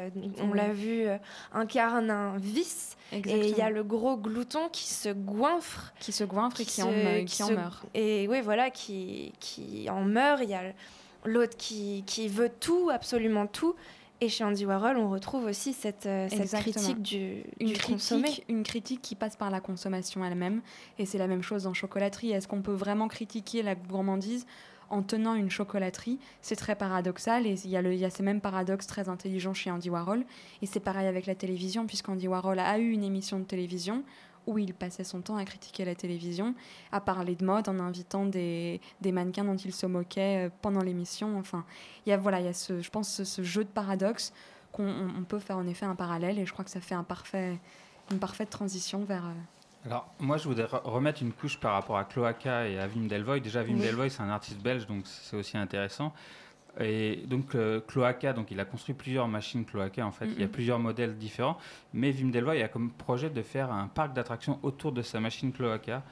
S3: on l'a vu incarne un vice. Et il y a le gros glouton qui se goinfre.
S7: Qui se goinfre et qui, en,
S3: qui
S7: qui en meurt.
S3: et oui voilà qui qui en meurt. Il y a l'autre qui, qui veut tout absolument tout et chez Andy Warhol on retrouve aussi cette, euh, cette critique du,
S7: une
S3: du consommé
S7: critique, une critique qui passe par la consommation elle-même. Et c'est la même chose dans chocolaterie. Est-ce qu'on peut vraiment critiquer la gourmandise en tenant une chocolaterie? C'est très paradoxal et il y, a le- y a ces mêmes paradoxes très intelligents chez Andy Warhol. Et c'est pareil avec la télévision, puisqu'Andy Warhol a eu une émission de télévision où il passait son temps à critiquer la télévision, à parler de mode en invitant des, des mannequins dont il se moquait euh, pendant l'émission. Enfin, il y a, voilà, il y a ce, je pense ce, ce jeu de paradoxe qu'on on- on peut faire en effet un parallèle et je crois que ça fait un parfait, une parfaite transition vers... euh,
S8: Alors, moi, je voudrais re- remettre une couche par rapport à Cloaca et à Wim Delvoye. Déjà, Wim
S7: Oui.
S8: Delvoye, c'est un artiste belge, donc c'est aussi intéressant. Et donc, euh, Cloaca, donc, il a construit plusieurs machines Cloaca, en fait. Il y a plusieurs modèles différents. Mais Wim Delvoye a comme projet de faire un parc d'attractions autour de sa machine Cloaca.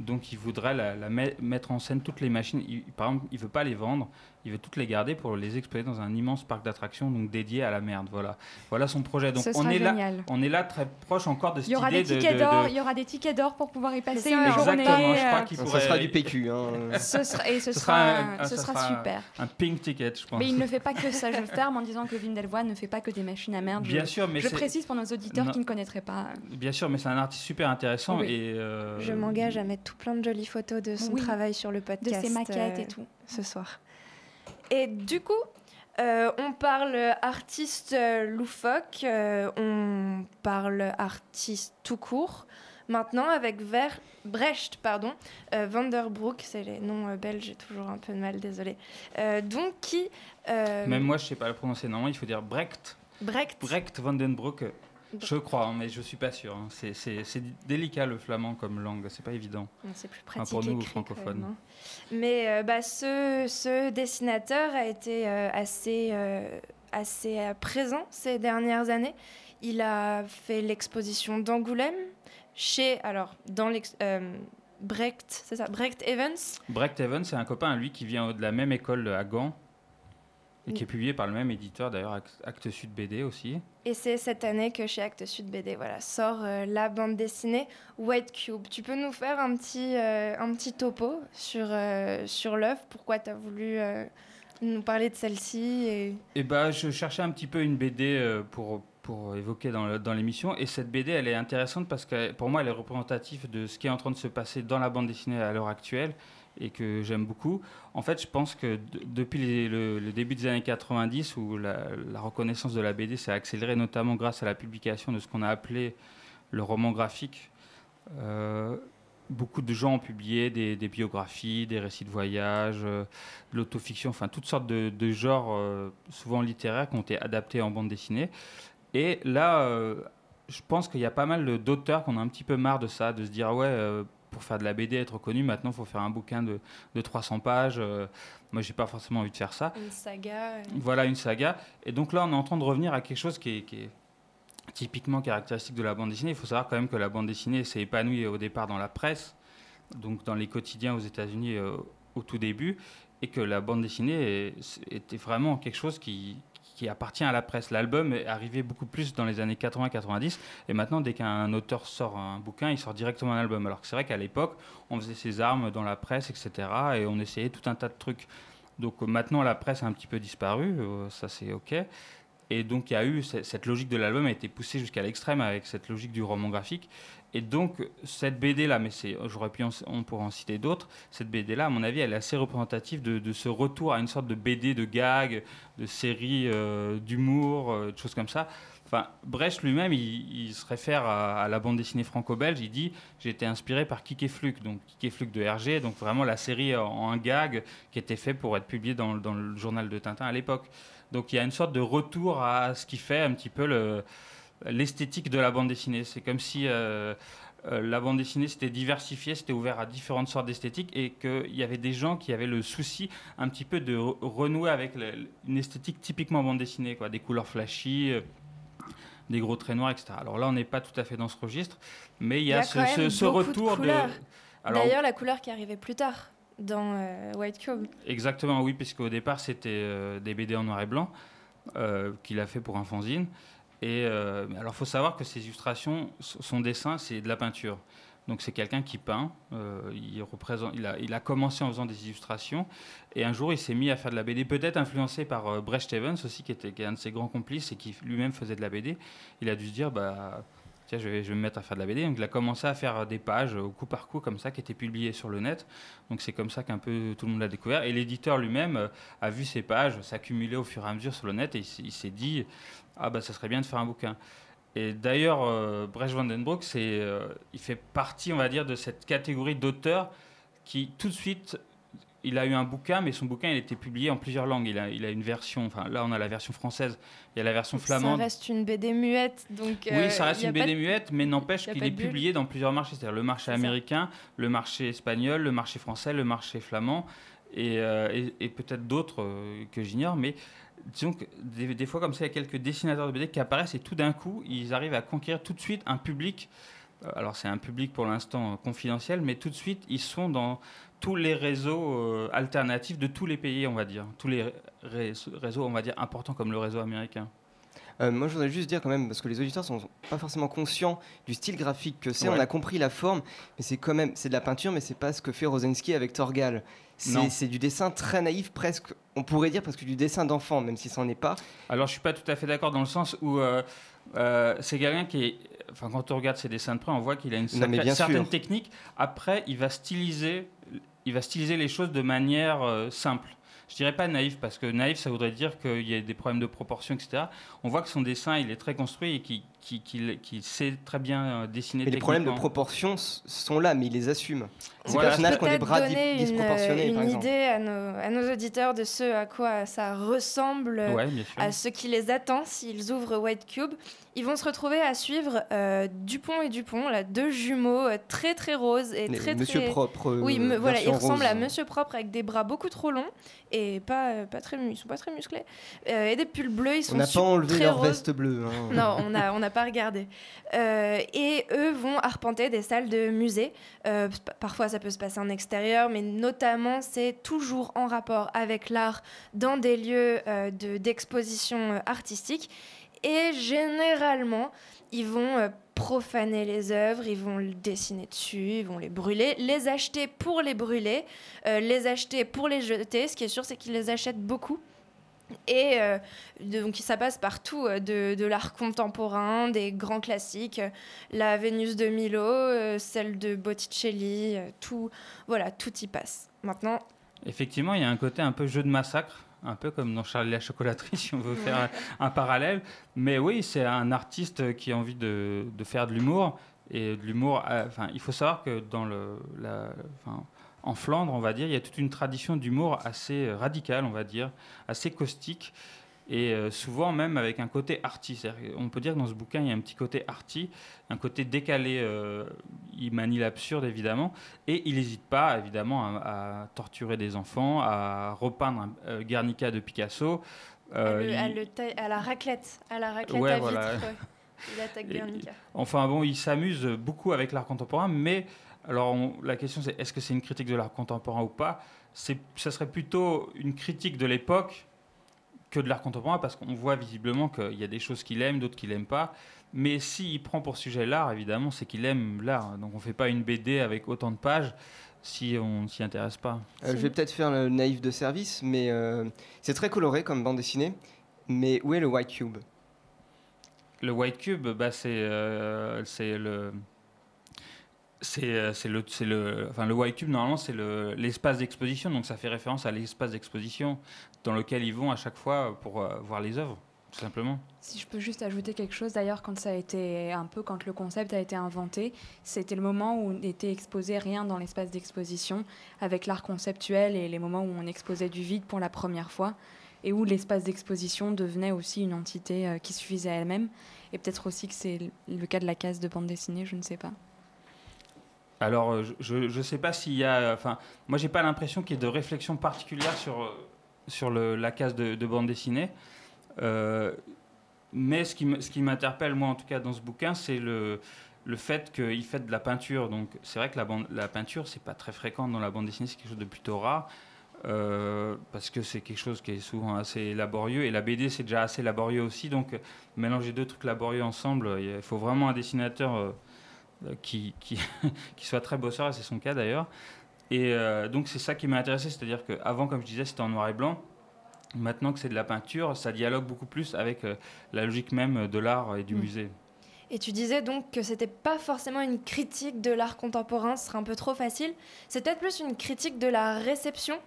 S8: Donc, il voudrait la, la met- mettre en scène toutes les machines. Il- par exemple, il veut pas les vendre, il veut toutes les garder pour les exploiter dans un immense parc d'attractions, donc dédié à la merde. Voilà, voilà son projet. Donc,
S7: Ce
S8: on
S7: sera
S8: est là,
S7: génial.
S8: on est là très proche encore de cette
S7: Il y aura
S8: idée
S7: des
S8: de-
S7: tickets
S8: de-
S7: d'or,
S8: de-
S7: il y aura des tickets d'or pour pouvoir y passer une journée.
S8: Exactement, je crois qu'il pourrait-
S14: sera du PQ. Hein.
S7: Ce sera, et ce
S8: Ce
S7: sera,
S8: un-
S7: ce sera super.
S8: Un pink ticket, je pense.
S7: Mais il ne fait pas que ça. Je ferme en disant que Wim Delvoye ne fait pas que des machines à merde.
S8: Bien
S7: je,
S8: sûr, mais
S7: je précise pour nos auditeurs
S8: Non.
S7: qui ne connaîtraient pas.
S8: Bien sûr, mais c'est un artiste super intéressant
S7: Oui.
S8: et euh,
S3: Je m'engage à mettre tout plein de jolies photos de son
S7: Oui.
S3: travail sur le podcast.
S7: ses maquettes
S3: euh,
S7: et tout.
S3: Ce soir. Et du coup, euh, on parle artiste euh, loufoque, euh, on parle artiste tout court. Maintenant, avec Ver- Brecht, pardon, euh, Vanderbroek, c'est les noms belges, j'ai toujours un peu de mal, désolé. Donc, qui.
S8: même moi je sais pas le prononcer normalement, il faut dire Brecht.
S3: Brecht.
S8: Brecht van den Broek. Je crois, hein, mais je suis pas sûr. hein. C'est- délicat le flamand comme langue, c'est pas évident.
S3: C'est plus
S8: Enfin,
S3: pratique
S8: pour nous francophones.
S3: hein. Mais euh, bah, ce, ce dessinateur a été euh, assez, euh, assez présent ces dernières années. Il a fait l'exposition d'Angoulême chez, alors, dans l'ex- Brecht, c'est ça, Brecht Evans.
S8: Brecht Evans, c'est un copain à lui qui vient de la même école à Gand et
S3: Mm.
S8: qui est publié par le même éditeur d'ailleurs, Act- Actes Sud BD aussi.
S3: Et c'est cette année que chez Actes Sud BD voilà, sort euh, la bande dessinée White Cube. Tu peux nous faire un petit, euh, un petit topo sur, euh, sur l'œuvre? Pourquoi tu as voulu nous parler de celle-ci et...
S8: Et bah, je cherchais un petit peu une BD pour, pour évoquer dans l'émission. Et cette BD, elle est intéressante parce que pour moi, elle est représentative de ce qui est en train de se passer dans la bande dessinée à l'heure actuelle et que j'aime beaucoup. En fait, je pense que de- depuis le, début des années 90, où la, reconnaissance de la BD s'est accélérée, notamment grâce à la publication de ce qu'on a appelé le roman graphique, euh, beaucoup de gens ont publié des, biographies, des récits de voyage, euh, de l'autofiction, enfin toutes sortes de, genres, euh, souvent littéraires, qui ont été adaptés en bande dessinée. Et là, euh, je pense qu'il y a pas mal d'auteurs qu'on a un petit peu marre de ça, de se dire ouais, pour faire de la BD, être connu, maintenant il faut faire un bouquin de, de 300 pages. Euh, moi, j'ai pas forcément envie de faire ça.
S3: Une saga. euh.
S8: Voilà une saga. Et donc là, on est en train de revenir à quelque chose qui est, qui est typiquement caractéristique de la bande dessinée. Il faut savoir quand même que la bande dessinée s'est épanouie au départ dans la presse, donc dans les quotidiens aux États-Unis euh, au tout début, et que la bande dessinée est- était vraiment quelque chose qui, qui appartient à la presse. L'album est arrivé beaucoup plus dans les années 80-90, et maintenant, dès qu'un auteur sort un bouquin, il sort directement un album. Alors que c'est vrai qu'à l'époque, on faisait ses armes dans la presse, etc., et on essayait tout un tas de trucs. Donc euh, maintenant, la presse a un petit peu disparu, euh, ça c'est OK. Et donc, il y a eu ce- cette logique de l'album a été poussée jusqu'à l'extrême avec cette logique du roman graphique. Et donc, cette BD-là, mais j'aurais pu en, on pourrait en citer d'autres, cette BD-là, à mon avis, elle est assez représentative de, ce retour à une sorte de BD de gag, de série euh, d'humour, euh, de choses comme ça. Enfin, Brecht lui-même, il, se réfère à, la bande dessinée franco-belge. Il dit J'ai été inspiré par Kik et Fluke, donc Kik et Fluke de Hergé, donc vraiment la série en, gag qui était fait pour être publié dans, le- dans le journal de Tintin à l'époque. Donc il y a une sorte de retour à ce qui fait un petit peu le- l'esthétique de la bande dessinée. C'est comme si euh, euh, la bande dessinée s'était diversifiée, c'était ouvert à différentes sortes d'esthétiques et qu'il y avait des gens qui avaient le souci un petit peu de re- renouer avec le- une esthétique typiquement bande dessinée, quoi, des couleurs flashy. euh, des gros traits noirs, etc. Alors là, on n'est pas tout à fait dans ce registre, mais il y a, ce, retour de.
S3: couleurs.
S8: Alors,
S3: D'ailleurs, la couleur qui arrivait plus tard dans euh, White Cube.
S8: Exactement, oui, puisqu'au départ, c'était euh, des BD en noir et blanc euh, qu'il a fait pour un fanzine. Et alors, faut savoir que ces illustrations, son dessin, c'est de la peinture. Donc, c'est quelqu'un qui peint. il, représente, il, a, il commencé en faisant des illustrations. Et un jour, il s'est mis à faire de la BD, peut-être influencé par Brecht Evans aussi, qui était un de ses grands complices et qui lui-même faisait de la BD. Il a dû se dire, bah. Je vais, me mettre à faire de la BD. Donc, il a commencé à faire des pages au coup par coup, comme ça, qui étaient publiées sur le net. Donc, c'est comme ça qu'un peu tout le monde l'a découvert. Et l'éditeur lui-même euh, a vu ces pages s'accumuler au fur et à mesure sur le net et il s'est- dit Ah, bah, ça serait bien de faire un bouquin. Et d'ailleurs, euh, Brecht van den Broek, c'est, euh, il fait partie, on va dire, de cette catégorie d'auteurs qui, tout de suite, il a eu un bouquin, mais son bouquin, il a été publié en plusieurs langues. Il a, il a une version, enfin là, on a la version française, il y a la version flamande.
S3: Ça reste une BD muette, donc.
S8: Oui, ça
S3: euh,
S8: reste une BD
S3: de-
S8: muette, mais n'empêche qu'il est
S3: bulle.
S8: publié dans plusieurs marchés, c'est-à-dire le marché américain, le marché espagnol, le marché français, le marché flamand, et, euh, et- et peut-être d'autres euh, que j'ignore, mais disons que des, des fois comme ça, il y a quelques dessinateurs de BD qui apparaissent et tout d'un coup, ils arrivent à conquérir tout de suite un public. euh, Alors c'est un public pour l'instant euh, confidentiel, mais tout de suite, ils sont dans tous les réseaux euh, alternatifs de tous les pays, on va dire, tous les ré- réseaux, on va dire, importants comme le réseau américain.
S14: Euh, moi, je voudrais juste dire quand même, parce que les auditeurs sont pas forcément conscients du style graphique que c'est.
S8: Ouais.
S14: On a compris la forme, mais c'est quand même, c'est de la peinture, mais c'est pas ce que fait Rosensky avec Torgal.
S8: Non.
S14: C'est du dessin très naïf, presque, on pourrait dire presque du dessin d'enfant, même si n'en est pas.
S8: Alors, je suis pas tout à fait d'accord dans le sens où euh, euh, c'est quelqu'un qui est. Enfin, quand on regarde ses dessins de près, on voit qu'il a une
S14: Non,
S8: certaine
S14: sûr.
S8: technique. Après, il va styliser, il va styliser les choses de manière euh, simple. Je dirais pas naïf parce que naïf, ça voudrait dire qu'il y a des problèmes de proportion, etc. On voit que son dessin, il est très construit et qu'il qu'il sait très bien euh, dessiner.
S14: Mais les problèmes de proportion sont là, mais il les assume. Ces
S8: Voilà.
S14: personnages qui ont des bras
S3: donner une,
S14: disproportionnés,
S3: une
S14: par exemple.
S3: idée à nos, à nos auditeurs de ce à quoi ça ressemble,
S8: Ouais, bien sûr.
S3: à ce qui les attend s'ils ouvrent White Cube. Ils vont se retrouver à suivre euh, Dupont et Dupont, là, deux jumeaux euh, très très roses et
S14: Les
S3: très
S14: Monsieur
S3: très...
S14: Propre, euh,
S3: oui, me- voilà, ils ressemblent à
S14: rose.
S3: Monsieur Propre avec des bras beaucoup trop longs et pas, pas très, ils sont pas très musclés euh, et des pulls bleus. Ils sont
S14: On n'a pas enlevé leur
S3: roses.
S14: veste bleue. hein.
S3: Non, on n'a on n'a pas regardé. Euh, et eux vont arpenter des salles de musée. Euh, parfois, ça peut se passer en extérieur, mais notamment, c'est toujours en rapport avec l'art dans des lieux euh, de- d'exposition euh, artistique. Et généralement, ils vont profaner les œuvres, ils vont dessiner dessus, ils vont les brûler, les acheter pour les brûler, les acheter pour les jeter. Ce qui est sûr, c'est qu'ils les achètent beaucoup. Et euh, donc ça passe partout, euh, de, de l'art contemporain, des grands classiques, euh, la Vénus de Milo, euh, celle de Botticelli, euh, tout, voilà, tout y passe. Maintenant,
S8: Effectivement, il y a un côté un peu jeu de massacre, un peu comme dans Charlie la chocolaterie, *laughs* si on veut faire un, un parallèle. Mais oui, c'est un artiste qui a envie de, de faire de l'humour. Et de l'humour, enfin, il faut savoir que dans le, la, enfin, en Flandre, on va dire, il y a toute une tradition d'humour assez radicale, on va dire, assez caustique. Et euh, souvent même avec un côté arty. On peut dire que dans ce bouquin, il y a un petit côté arty, un côté décalé. euh, il manie l'absurde, évidemment. Et il n'hésite pas, évidemment, à, à torturer des enfants, à repeindre un euh, Guernica de Picasso.
S3: à,
S8: Euh,
S3: le-
S8: il-
S3: à le à la raclette, à la raclette
S8: Ouais,
S3: à
S8: voilà.
S3: vitre, ouais. il attaque Guernica.
S8: Enfin bon, il s'amuse beaucoup avec l'art contemporain, mais alors on- la question c'est est-ce que c'est une critique de l'art contemporain ou pas? C'est, ça serait plutôt une critique de l'époque que de l'art contemporain, parce qu'on voit visiblement qu'il y a des choses qu'il aime, d'autres qu'il aime pas. Mais s'il prend pour sujet l'art, évidemment, c'est qu'il aime l'art. Donc on fait pas une BD avec autant de pages si on ne s'y intéresse pas.
S14: Euh, je vais peut-être faire le naïf de service, mais euh, c'est très coloré comme bande dessinée. Mais où est le White Cube?
S8: Le White Cube, bah, c'est euh, c'est le. C'est euh, c'est le, c'est le, enfin, le White Cube, normalement, c'est le- l'espace d'exposition, donc ça fait référence à l'espace d'exposition dans lequel ils vont à chaque fois pour euh, voir les œuvres, tout simplement.
S7: Si je peux juste ajouter quelque chose, d'ailleurs, quand ça a été un peu, quand le concept a été inventé, c'était le moment où n'était exposé rien dans l'espace d'exposition, avec l'art conceptuel et les moments où on exposait du vide pour la première fois, et où l'espace d'exposition devenait aussi une entité euh, qui suffisait à elle-même. Et peut-être aussi que c'est le cas de la case de bande dessinée, je ne sais pas.
S8: Alors, euh, je ne sais pas s'il y a. Enfin, moi, j'ai pas l'impression qu'il y ait de réflexion particulière sur, euh, sur la case de, de bande dessinée. Euh, mais ce qui, m'interpelle, moi, en tout cas, dans ce bouquin, c'est le, le fait qu'il fait de la peinture. Donc, c'est vrai que la, bande, la peinture, c'est pas très fréquent dans la bande dessinée, c'est quelque chose de plutôt rare. euh, parce que c'est quelque chose qui est souvent assez laborieux et la BD c'est déjà assez laborieux aussi donc euh, mélanger deux trucs laborieux ensemble il faut vraiment un dessinateur euh, euh, qui, qui, *laughs* qui soit très bosseur, et c'est son cas d'ailleurs. Et euh, donc c'est ça qui m'a intéressé, c'est-à-dire qu'avant, comme je disais, c'était en noir et blanc. Maintenant que c'est de la peinture, ça dialogue beaucoup plus avec euh, la logique même de l'art et du
S3: Mm.
S8: musée.
S3: Et tu disais donc que c'était pas forcément une critique de l'art contemporain, ce serait un peu trop facile. C'est peut-être plus une critique de la réception.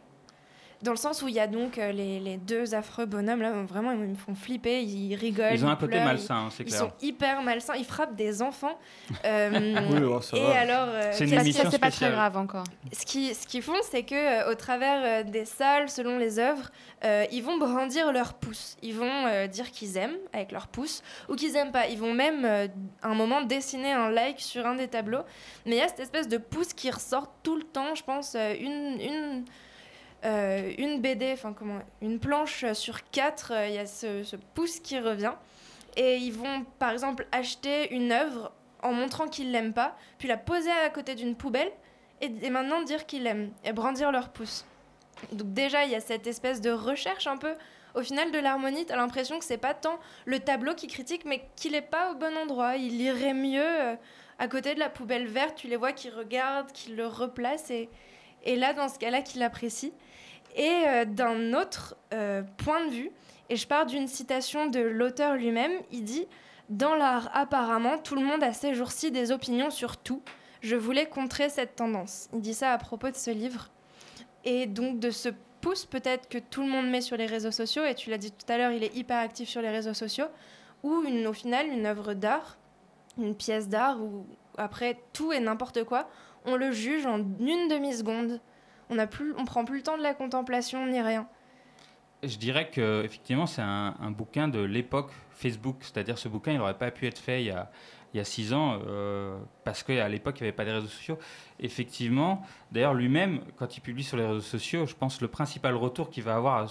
S3: Dans le sens où il y a donc euh, les, les deux affreux bonhommes là, vraiment ils me font flipper, ils rigolent.
S8: Ils ont un côté
S3: pleurent,
S8: malsain,
S3: ils-
S8: c'est
S3: Ils
S8: clair.
S3: sont hyper malsains, ils frappent des enfants. *laughs* Euh,
S8: Oui, oh, ça
S3: et
S8: va.
S3: alors, euh,
S8: C'est
S3: c'est pas très grave encore. Ce qu'ils ce qu'ils font, c'est que euh, au travers euh, des salles, selon les œuvres, euh, ils vont brandir leur pouce. Ils vont euh, dire qu'ils aiment avec leur pouce ou qu'ils aiment pas. Ils vont même euh, à un moment dessiner un like sur un des tableaux. Mais il y a cette espèce de pouce qui ressort tout le temps. Je pense euh, une une euh, une BD, enfin comment, une planche sur quatre, euh, il y a ce, ce pouce qui revient. Et ils vont, par exemple, acheter une œuvre en montrant qu'ils l'aiment pas, puis la poser à côté d'une poubelle, et, et maintenant dire qu'ils l'aiment, et brandir leur pouce. Donc déjà, il y a cette espèce de recherche un peu. Au final de l'harmonie, t'as l'impression que c'est pas tant le tableau qui critique, mais qu'il est pas au bon endroit. Il irait mieux euh, à côté de la poubelle verte. Tu les vois qui regardent, qui le replacent, et, et là, dans ce cas-là, qui l'apprécient. Et euh, d'un autre euh, point de vue, et je pars d'une citation de l'auteur lui-même, il dit Dans l'art, apparemment, tout le monde a ces jours-ci des opinions sur tout. Je voulais contrer cette tendance. Il dit ça à propos de ce livre. Et donc de ce pouce peut-être que tout le monde met sur les réseaux sociaux, et tu l'as dit tout à l'heure, il est hyper actif sur les réseaux sociaux, ou au final une œuvre d'art, une pièce d'art, où après tout et n'importe quoi, on le juge en une demi-seconde. On ne on prend plus le temps de la contemplation ni rien.
S8: Je dirais que effectivement c'est un, bouquin de l'époque Facebook, c'est-à-dire ce bouquin il n'aurait pas pu être fait il y a, a six ans euh, parce qu'à l'époque il n'y avait pas de réseaux sociaux. Effectivement, d'ailleurs lui-même quand il publie sur les réseaux sociaux, je pense le principal retour qu'il va avoir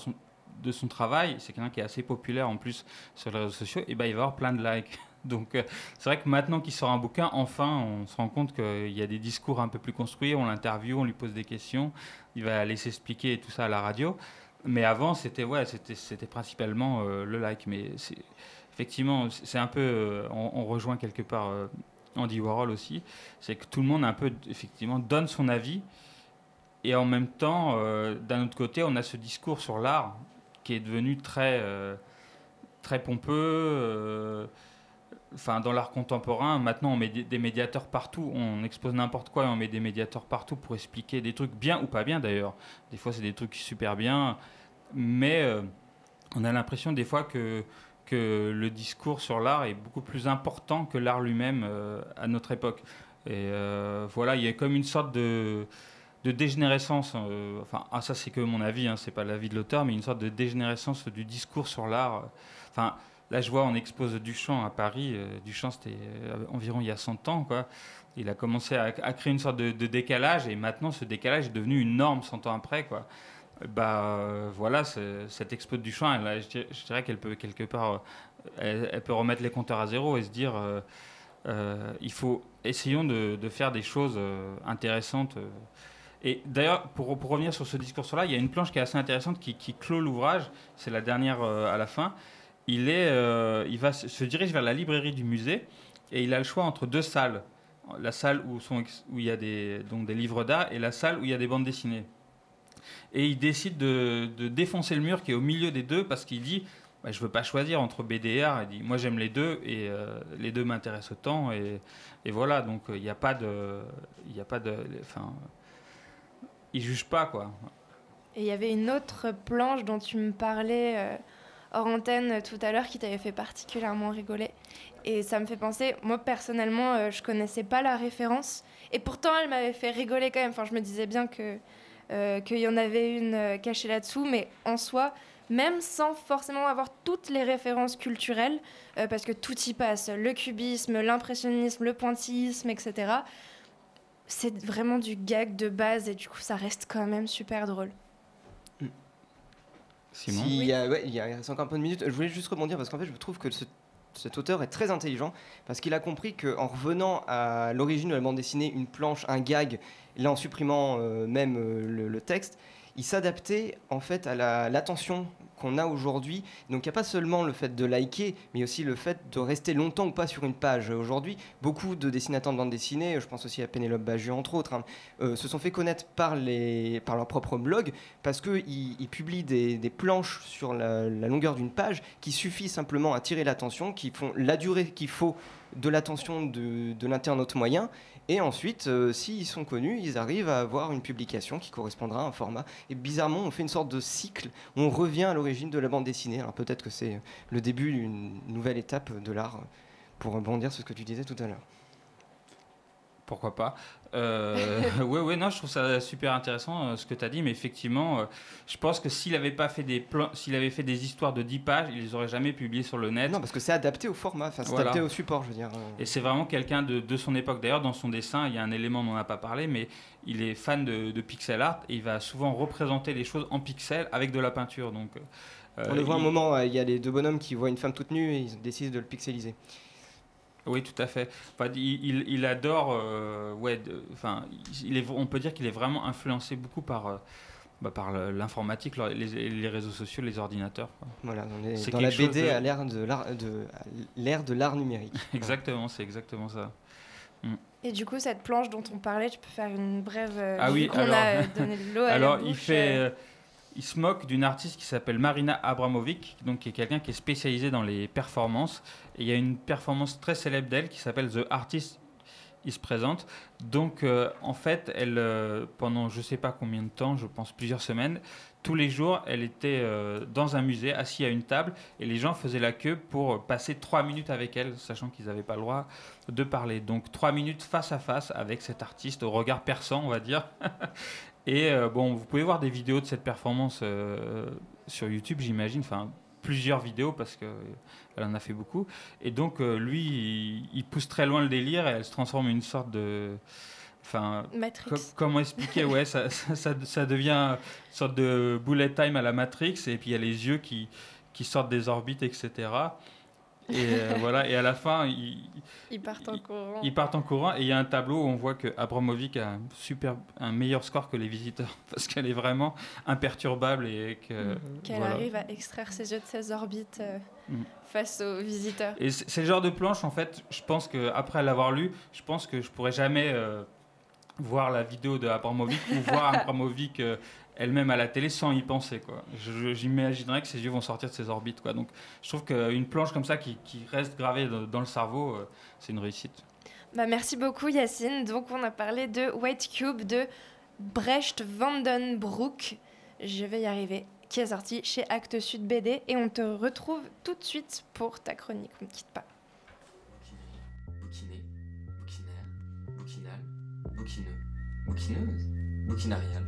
S8: de son travail, c'est quelqu'un qui est assez populaire en plus sur les réseaux sociaux, et ben il va avoir plein de likes. Donc euh, c'est vrai que maintenant qu'il sort un bouquin, enfin on se rend compte qu'il y a des discours un peu plus construits, on l'interviewe, on lui pose des questions, il va aller s'expliquer tout ça à la radio. Mais avant, c'était ouais, c'était principalement euh, le like. Mais effectivement, c'est un peu, euh, on, on rejoint quelque part Andy Warhol aussi. C'est que tout le monde un peu effectivement donne son avis. Et en même temps, d'un autre côté, on a ce discours sur l'art qui est devenu très très pompeux. Enfin, dans l'art contemporain, maintenant on met des- médiateurs partout, on expose n'importe quoi et on met des médiateurs partout pour expliquer des trucs bien ou pas bien d'ailleurs. Des fois c'est des trucs super bien, mais euh, on a l'impression des fois que, que le discours sur l'art est beaucoup plus important que l'art lui-même euh, à notre époque. Et euh, voilà, il y a comme une sorte de, de dégénérescence, enfin ah, ça c'est que mon avis, hein, c'est pas l'avis de l'auteur, mais une sorte de dégénérescence du discours sur l'art. Enfin, là je vois, on expose Duchamp à Paris, euh, Duchamp c'était euh, environ il y a 100 ans, quoi. Il a commencé à, créer une sorte de, décalage et maintenant ce décalage est devenu une norme 100 ans après, quoi. Bah euh, voilà, cette expo de Duchamp, je dirais, qu'elle peut quelque part, elle, peut remettre les compteurs à zéro et se dire, il faut essayons de, faire des choses intéressantes. Et d'ailleurs, pour, revenir sur ce discours-là, il y a une planche qui est assez intéressante qui, clôt l'ouvrage. C'est la dernière à la fin. Il est, euh, il va se dirige vers la librairie du musée et il a le choix entre deux salles. La salle où, sont, où il y a des, donc des livres d'art et la salle où il y a des bandes dessinées. Et il décide de, de défoncer le mur qui est au milieu des deux parce qu'il dit bah, Je veux pas choisir entre BD et art. Il dit Moi j'aime les deux et euh, les deux m'intéressent autant. Et, et voilà, donc il n'y a pas de. Il a pas de. Enfin. Il juge pas quoi.
S3: Et il y avait une autre planche dont tu me parlais euh, hors antenne euh, tout à l'heure qui t'avait fait particulièrement rigoler. Et ça me fait penser, moi personnellement, euh, je connaissais pas la référence. Et pourtant, elle m'avait fait rigoler quand même. Enfin, je me disais bien que euh, qu'il y en avait une cachée là-dessous. Mais en soi, même sans forcément avoir toutes les références culturelles, parce que tout y passe, le cubisme, l'impressionnisme, le pointillisme, etc. C'est vraiment du gag de base et du coup, ça reste quand même super drôle.
S8: Simon
S14: S'il y a- ouais, il y a il reste encore un peu de minutes. Je voulais juste rebondir parce qu'en fait, je trouve que ce- cet auteur est très intelligent parce qu'il a compris qu'en revenant à l'origine de la bande dessinée, une planche, un gag, et là en supprimant euh, même euh, le, le texte, il s'adaptait en fait à la- l'attention qu'on a aujourd'hui. Donc il n'y a pas seulement le fait de liker, mais aussi le fait de rester longtemps ou pas sur une page. Aujourd'hui, beaucoup de dessinateurs de bande dessinée, je pense aussi à Pénélope Bagieux entre autres, hein, euh, se sont fait connaître par, les, par leur propre blog parce qu'ils ils publient des, planches sur la, la longueur d'une page qui suffit simplement à tirer l'attention, qui font la durée qu'il faut de l'attention de, de l'internaute moyen. Et ensuite, euh, s'ils sont connus, ils arrivent à avoir une publication qui correspondra à un format. Et bizarrement, on fait une sorte de cycle. On revient à l'origine de la bande dessinée. Alors peut-être que c'est le début d'une nouvelle étape de l'art, pour rebondir sur ce que tu disais tout à l'heure.
S8: Pourquoi pas euh, *laughs* Ouais, ouais, non, je trouve ça super intéressant euh, ce que tu as dit, mais effectivement, euh, je pense que s'il avait pas fait des plans, s'il avait fait des histoires de 10 pages, il les aurait jamais publiées sur le net.
S14: Non, parce que c'est adapté au format, enfin, c'est
S8: Voilà.
S14: adapté au support, je veux dire. euh.
S8: Et c'est vraiment quelqu'un de, de son époque. D'ailleurs, dans son dessin, il y a un élément dont on n'a pas parlé, mais il est fan de, de pixel art et il va souvent représenter les choses en pixel avec de la peinture. Donc,
S14: On le voit un moment, il y a les deux bonhommes qui voient une femme toute nue et ils décident de le pixeliser.
S8: Oui, tout à fait. Enfin, il, il- il adore. euh, ouais, de- enfin, il est, on peut dire qu'il est vraiment influencé beaucoup par, euh, bah, par l'informatique, le- les, les réseaux sociaux, les ordinateurs. quoi.
S14: Voilà, on est
S8: C'est
S14: dans la
S8: quelque chose
S14: BD
S8: de-
S14: à l'ère de l'art de à l'ère de l'art numérique. *laughs*
S8: Exactement, c'est exactement ça. Mm.
S3: Et du coup, cette planche dont on parlait, tu peux faire une brève. euh,
S8: Ah
S3: vu
S8: oui, alors,
S3: a euh, donné de l'eau à la *laughs*
S8: alors il
S3: bouche,
S8: fait,
S3: euh,
S8: euh, il se moque d'une artiste qui s'appelle Marina Abramovic, donc qui est quelqu'un qui est spécialisé dans les performances. Et il y a une performance très célèbre d'elle qui s'appelle The Artist is Present. Donc euh, en fait, elle euh, pendant je sais pas combien de temps, je pense plusieurs semaines, tous les jours, elle était euh, dans un musée, assise à une table, et les gens faisaient la queue pour passer trois minutes avec elle, sachant qu'ils n'avaient pas le droit de parler. Donc trois minutes face à face avec cet artiste au regard perçant, on va dire. *laughs* Et euh, bon, vous pouvez voir des vidéos de cette performance euh, sur YouTube, j'imagine. Enfin, plusieurs vidéos parce que euh, elle en a fait beaucoup. Et donc, euh, lui, il, il pousse très loin le délire et elle se transforme en une sorte de. Enfin,
S3: Matrix.
S8: co- comment expliquer Ouais, ça, *laughs* ça, ça- ça devient une sorte de bullet time à la Matrix et puis il y a les yeux qui, qui sortent des orbites, etc. Et euh, *laughs* voilà, et à la fin, il,
S3: Ils partent en courant.
S8: ils partent en courant et il y a un tableau où on voit que Abramovic a un, super, un meilleur score que les visiteurs *laughs* parce qu'elle est vraiment imperturbable et que.
S3: Qu'elle
S8: voilà.
S3: arrive à extraire ses yeux de ses orbites euh,
S8: Mm.
S3: face aux visiteurs.
S8: Et c'est le genre de planche, en fait, je pense qu'après l'avoir lu, je pense que je pourrais jamais euh, voir la vidéo de Abramovic ou voir *laughs* Abramovic euh, elle-même à la télé sans y penser. quoi. J'imaginerais que ses yeux vont sortir de ses orbites. Quoi. Donc je trouve qu'une planche comme ça qui, qui reste gravée dans, dans le cerveau, euh, c'est une réussite.
S3: Bah, merci beaucoup Yacine. Donc on a parlé de White Cube de Brecht Vandenbroek. Je vais y arriver. Qui est sorti chez Actes Sud BD. Et on te retrouve tout de suite pour ta chronique. On ne quitte pas.
S6: Bouquiné, bouquinaire, bouquinal, bouquineux, bouquineuse, bouquinarial,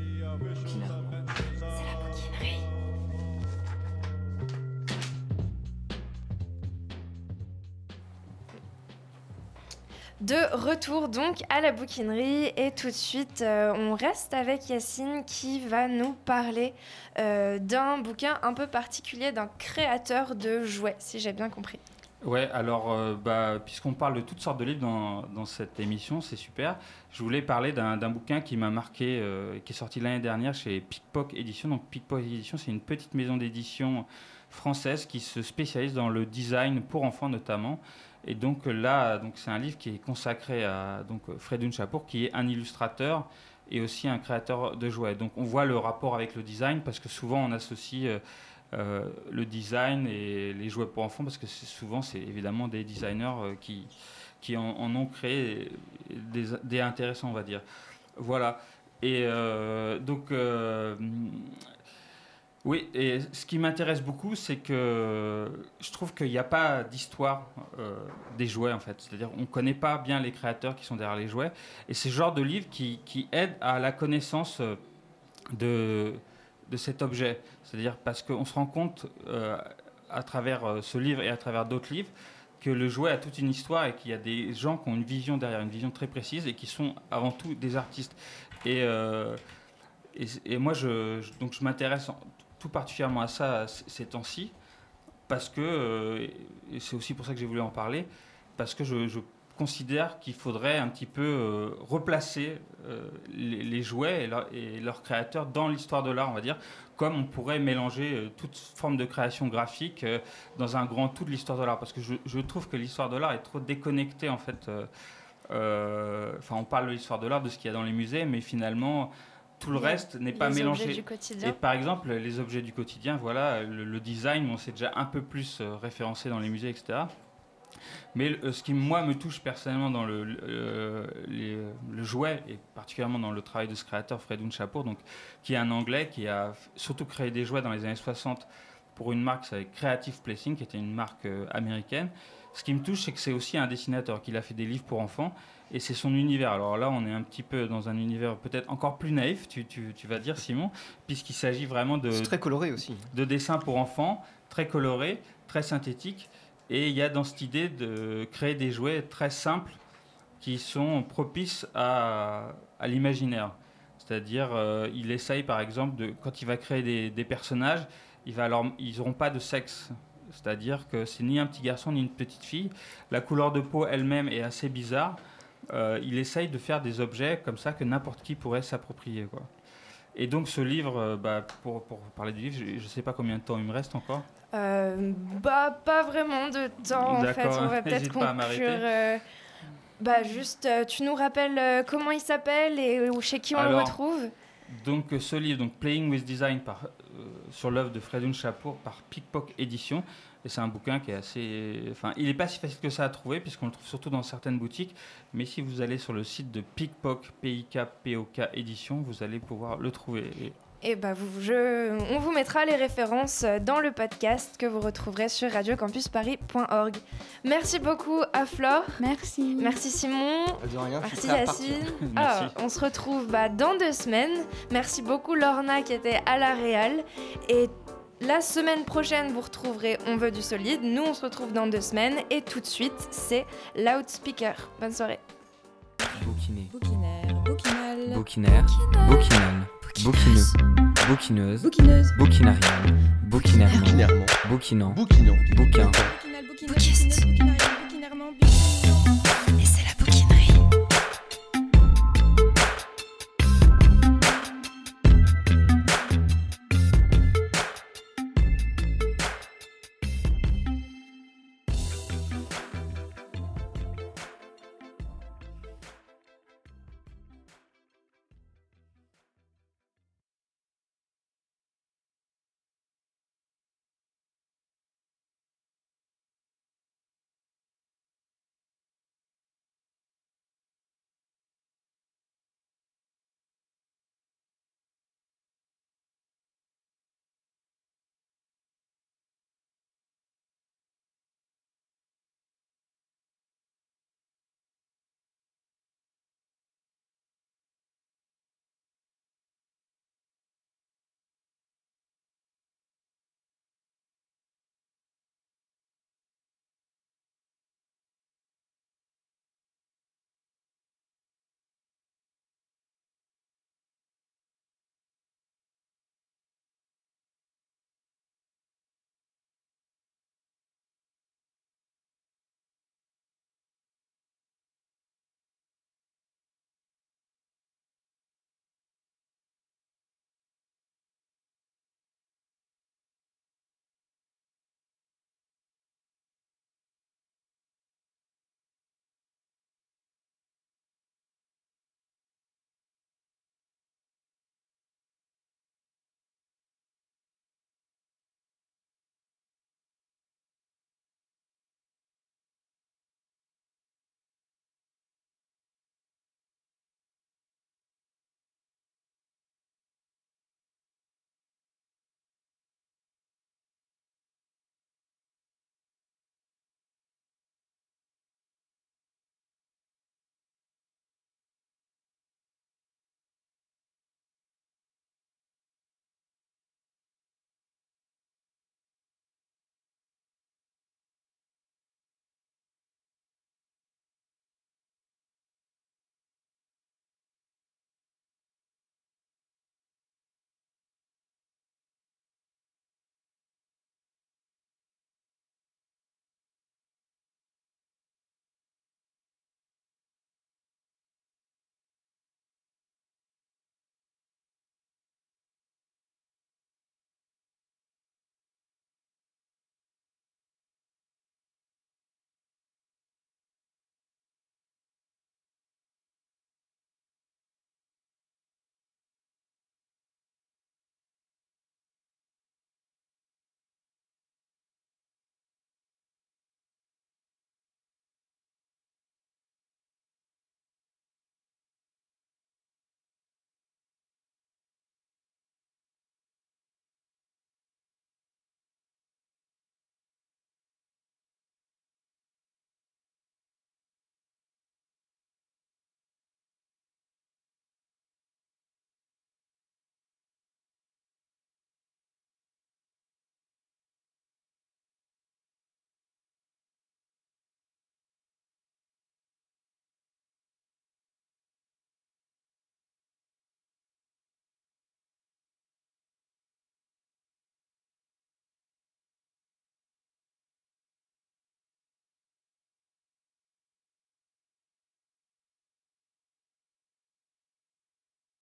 S3: De retour donc à la bouquinerie et tout de suite euh, on reste avec Yacine qui va nous parler euh, d'un bouquin un peu particulier d'un créateur de jouets si j'ai bien compris.
S8: Ouais, alors, euh, bah, puisqu'on parle de toutes sortes de livres dans, cette émission, c'est super. Je voulais parler d'un d'un bouquin qui m'a marqué, euh, qui est sorti l'année dernière chez Pickpock Édition. Donc, Pickpock Édition, c'est une petite maison d'édition française qui se spécialise dans le design pour enfants notamment. Et donc là, donc c'est un livre qui est consacré à donc Fredun Chapour, qui est un illustrateur et aussi un créateur de jouets. Donc on voit le rapport avec le design parce que souvent on associe euh, euh, le design et les jouets pour enfants parce que souvent c'est évidemment des designers euh, qui, qui en, ont créé des, intéressants, on va dire. Voilà. Et euh, donc, oui, et ce qui m'intéresse beaucoup, c'est que je trouve qu'il n'y a pas d'histoire des jouets, en fait. C'est-à-dire on ne connaît pas bien les créateurs qui sont derrière les jouets. Et c'est ce genre de livre qui, qui aide à la connaissance de, de cet objet. C'est-à-dire parce qu'on se rend compte euh, à travers euh, ce livre et à travers d'autres livres que le jouet a toute une histoire et qu'il y a des gens qui ont une vision derrière, une vision très précise et qui sont avant tout des artistes. Et, euh, et, moi, je, donc je m'intéresse tout particulièrement à ça ces temps-ci parce que, c'est aussi pour ça que j'ai voulu en parler, parce que je considère qu'il faudrait un petit peu euh, replacer euh, les, les jouets et, leur- et leurs créateurs dans l'histoire de l'art, on va dire, comme on pourrait mélanger euh, toute forme de création graphique euh, dans un grand tout de l'histoire de l'art, parce que je, je trouve que l'histoire de l'art est trop déconnectée en fait. Enfin, on parle de l'histoire de l'art, de ce qu'il y a dans les musées, mais finalement, tout le reste n'est pas
S3: les
S8: mélangé.
S3: objets du quotidien.
S8: Et par exemple, les objets du quotidien, voilà, le, le design, on s'est déjà un peu plus référencé dans les musées, etc. Mais le- ce qui, moi, me touche personnellement dans le, le, les- le jouet, et particulièrement dans le travail de ce créateur, Fredun Chapour, donc, qui est un Anglais qui a surtout créé des jouets dans les années 60 pour une marque, c'est Creative Placing, qui était une marque euh, américaine. Ce qui me touche, c'est que c'est aussi un dessinateur, qu'il a fait des livres pour enfants, et c'est son univers. Alors là, on est un petit peu dans un univers peut-être encore plus naïf, tu, tu- tu vas dire, Simon, puisqu'il s'agit vraiment de...
S14: C'est très coloré aussi.
S8: De dessins pour enfants, très colorés, très synthétiques. Et il y a dans cette idée de créer des jouets très simples qui sont propices à, l'imaginaire. C'est-à-dire, euh, il essaye par exemple, de, quand il va créer des, personnages, ils n'auront pas de sexe. C'est-à-dire que c'est ni un petit garçon ni une petite fille. La couleur de peau elle-même est assez bizarre. Euh, il essaye de faire des objets comme ça que n'importe qui pourrait s'approprier. Et donc ce livre, euh, bah, pour, pour parler du livre, je ne sais pas combien de temps il me reste encore.
S3: Euh, bah, pas vraiment de temps en fait. On va *laughs* peut-être conclure. euh, bah, juste, euh, tu nous rappelles comment il s'appelle et chez qui on le retrouve?
S8: Donc ce livre, donc Playing with Design, par, sur l'œuvre de Fredun Chapour par Pickpock Édition. Et c'est un bouquin qui est assez... Enfin, il n'est pas si facile que ça à trouver, puisqu'on le trouve surtout dans certaines boutiques. Mais si vous allez sur le site de Pickpock, P-I-K-P-O-K Édition, vous allez pouvoir le trouver. Et
S3: Et bah, vous, je, on vous mettra les références dans le podcast que vous retrouverez sur radiocampusparis.org. Merci beaucoup à Flore.
S7: Merci.
S3: Merci Simon.
S14: De rien, je suis
S3: Merci. Yacine. Alors, *laughs* on se retrouve bah, dans deux semaines. Merci beaucoup Lorna qui était à la Réal. Et la semaine prochaine, vous retrouverez On veut du solide. Nous, on se retrouve dans deux semaines. Et tout de suite, c'est Loudspeaker. Bonne soirée.
S6: Bouquiné.
S1: Bouquinaire, bouquinal.
S6: Bouquinaire. Bouquinal. Bouquineux. Bouquineuse.
S1: Bouquineuse.
S6: Bouquinarienne. Bouquinairement. Bouquinant.
S4: Bouquinant.
S6: Bouquin.
S1: Bouquinarienne.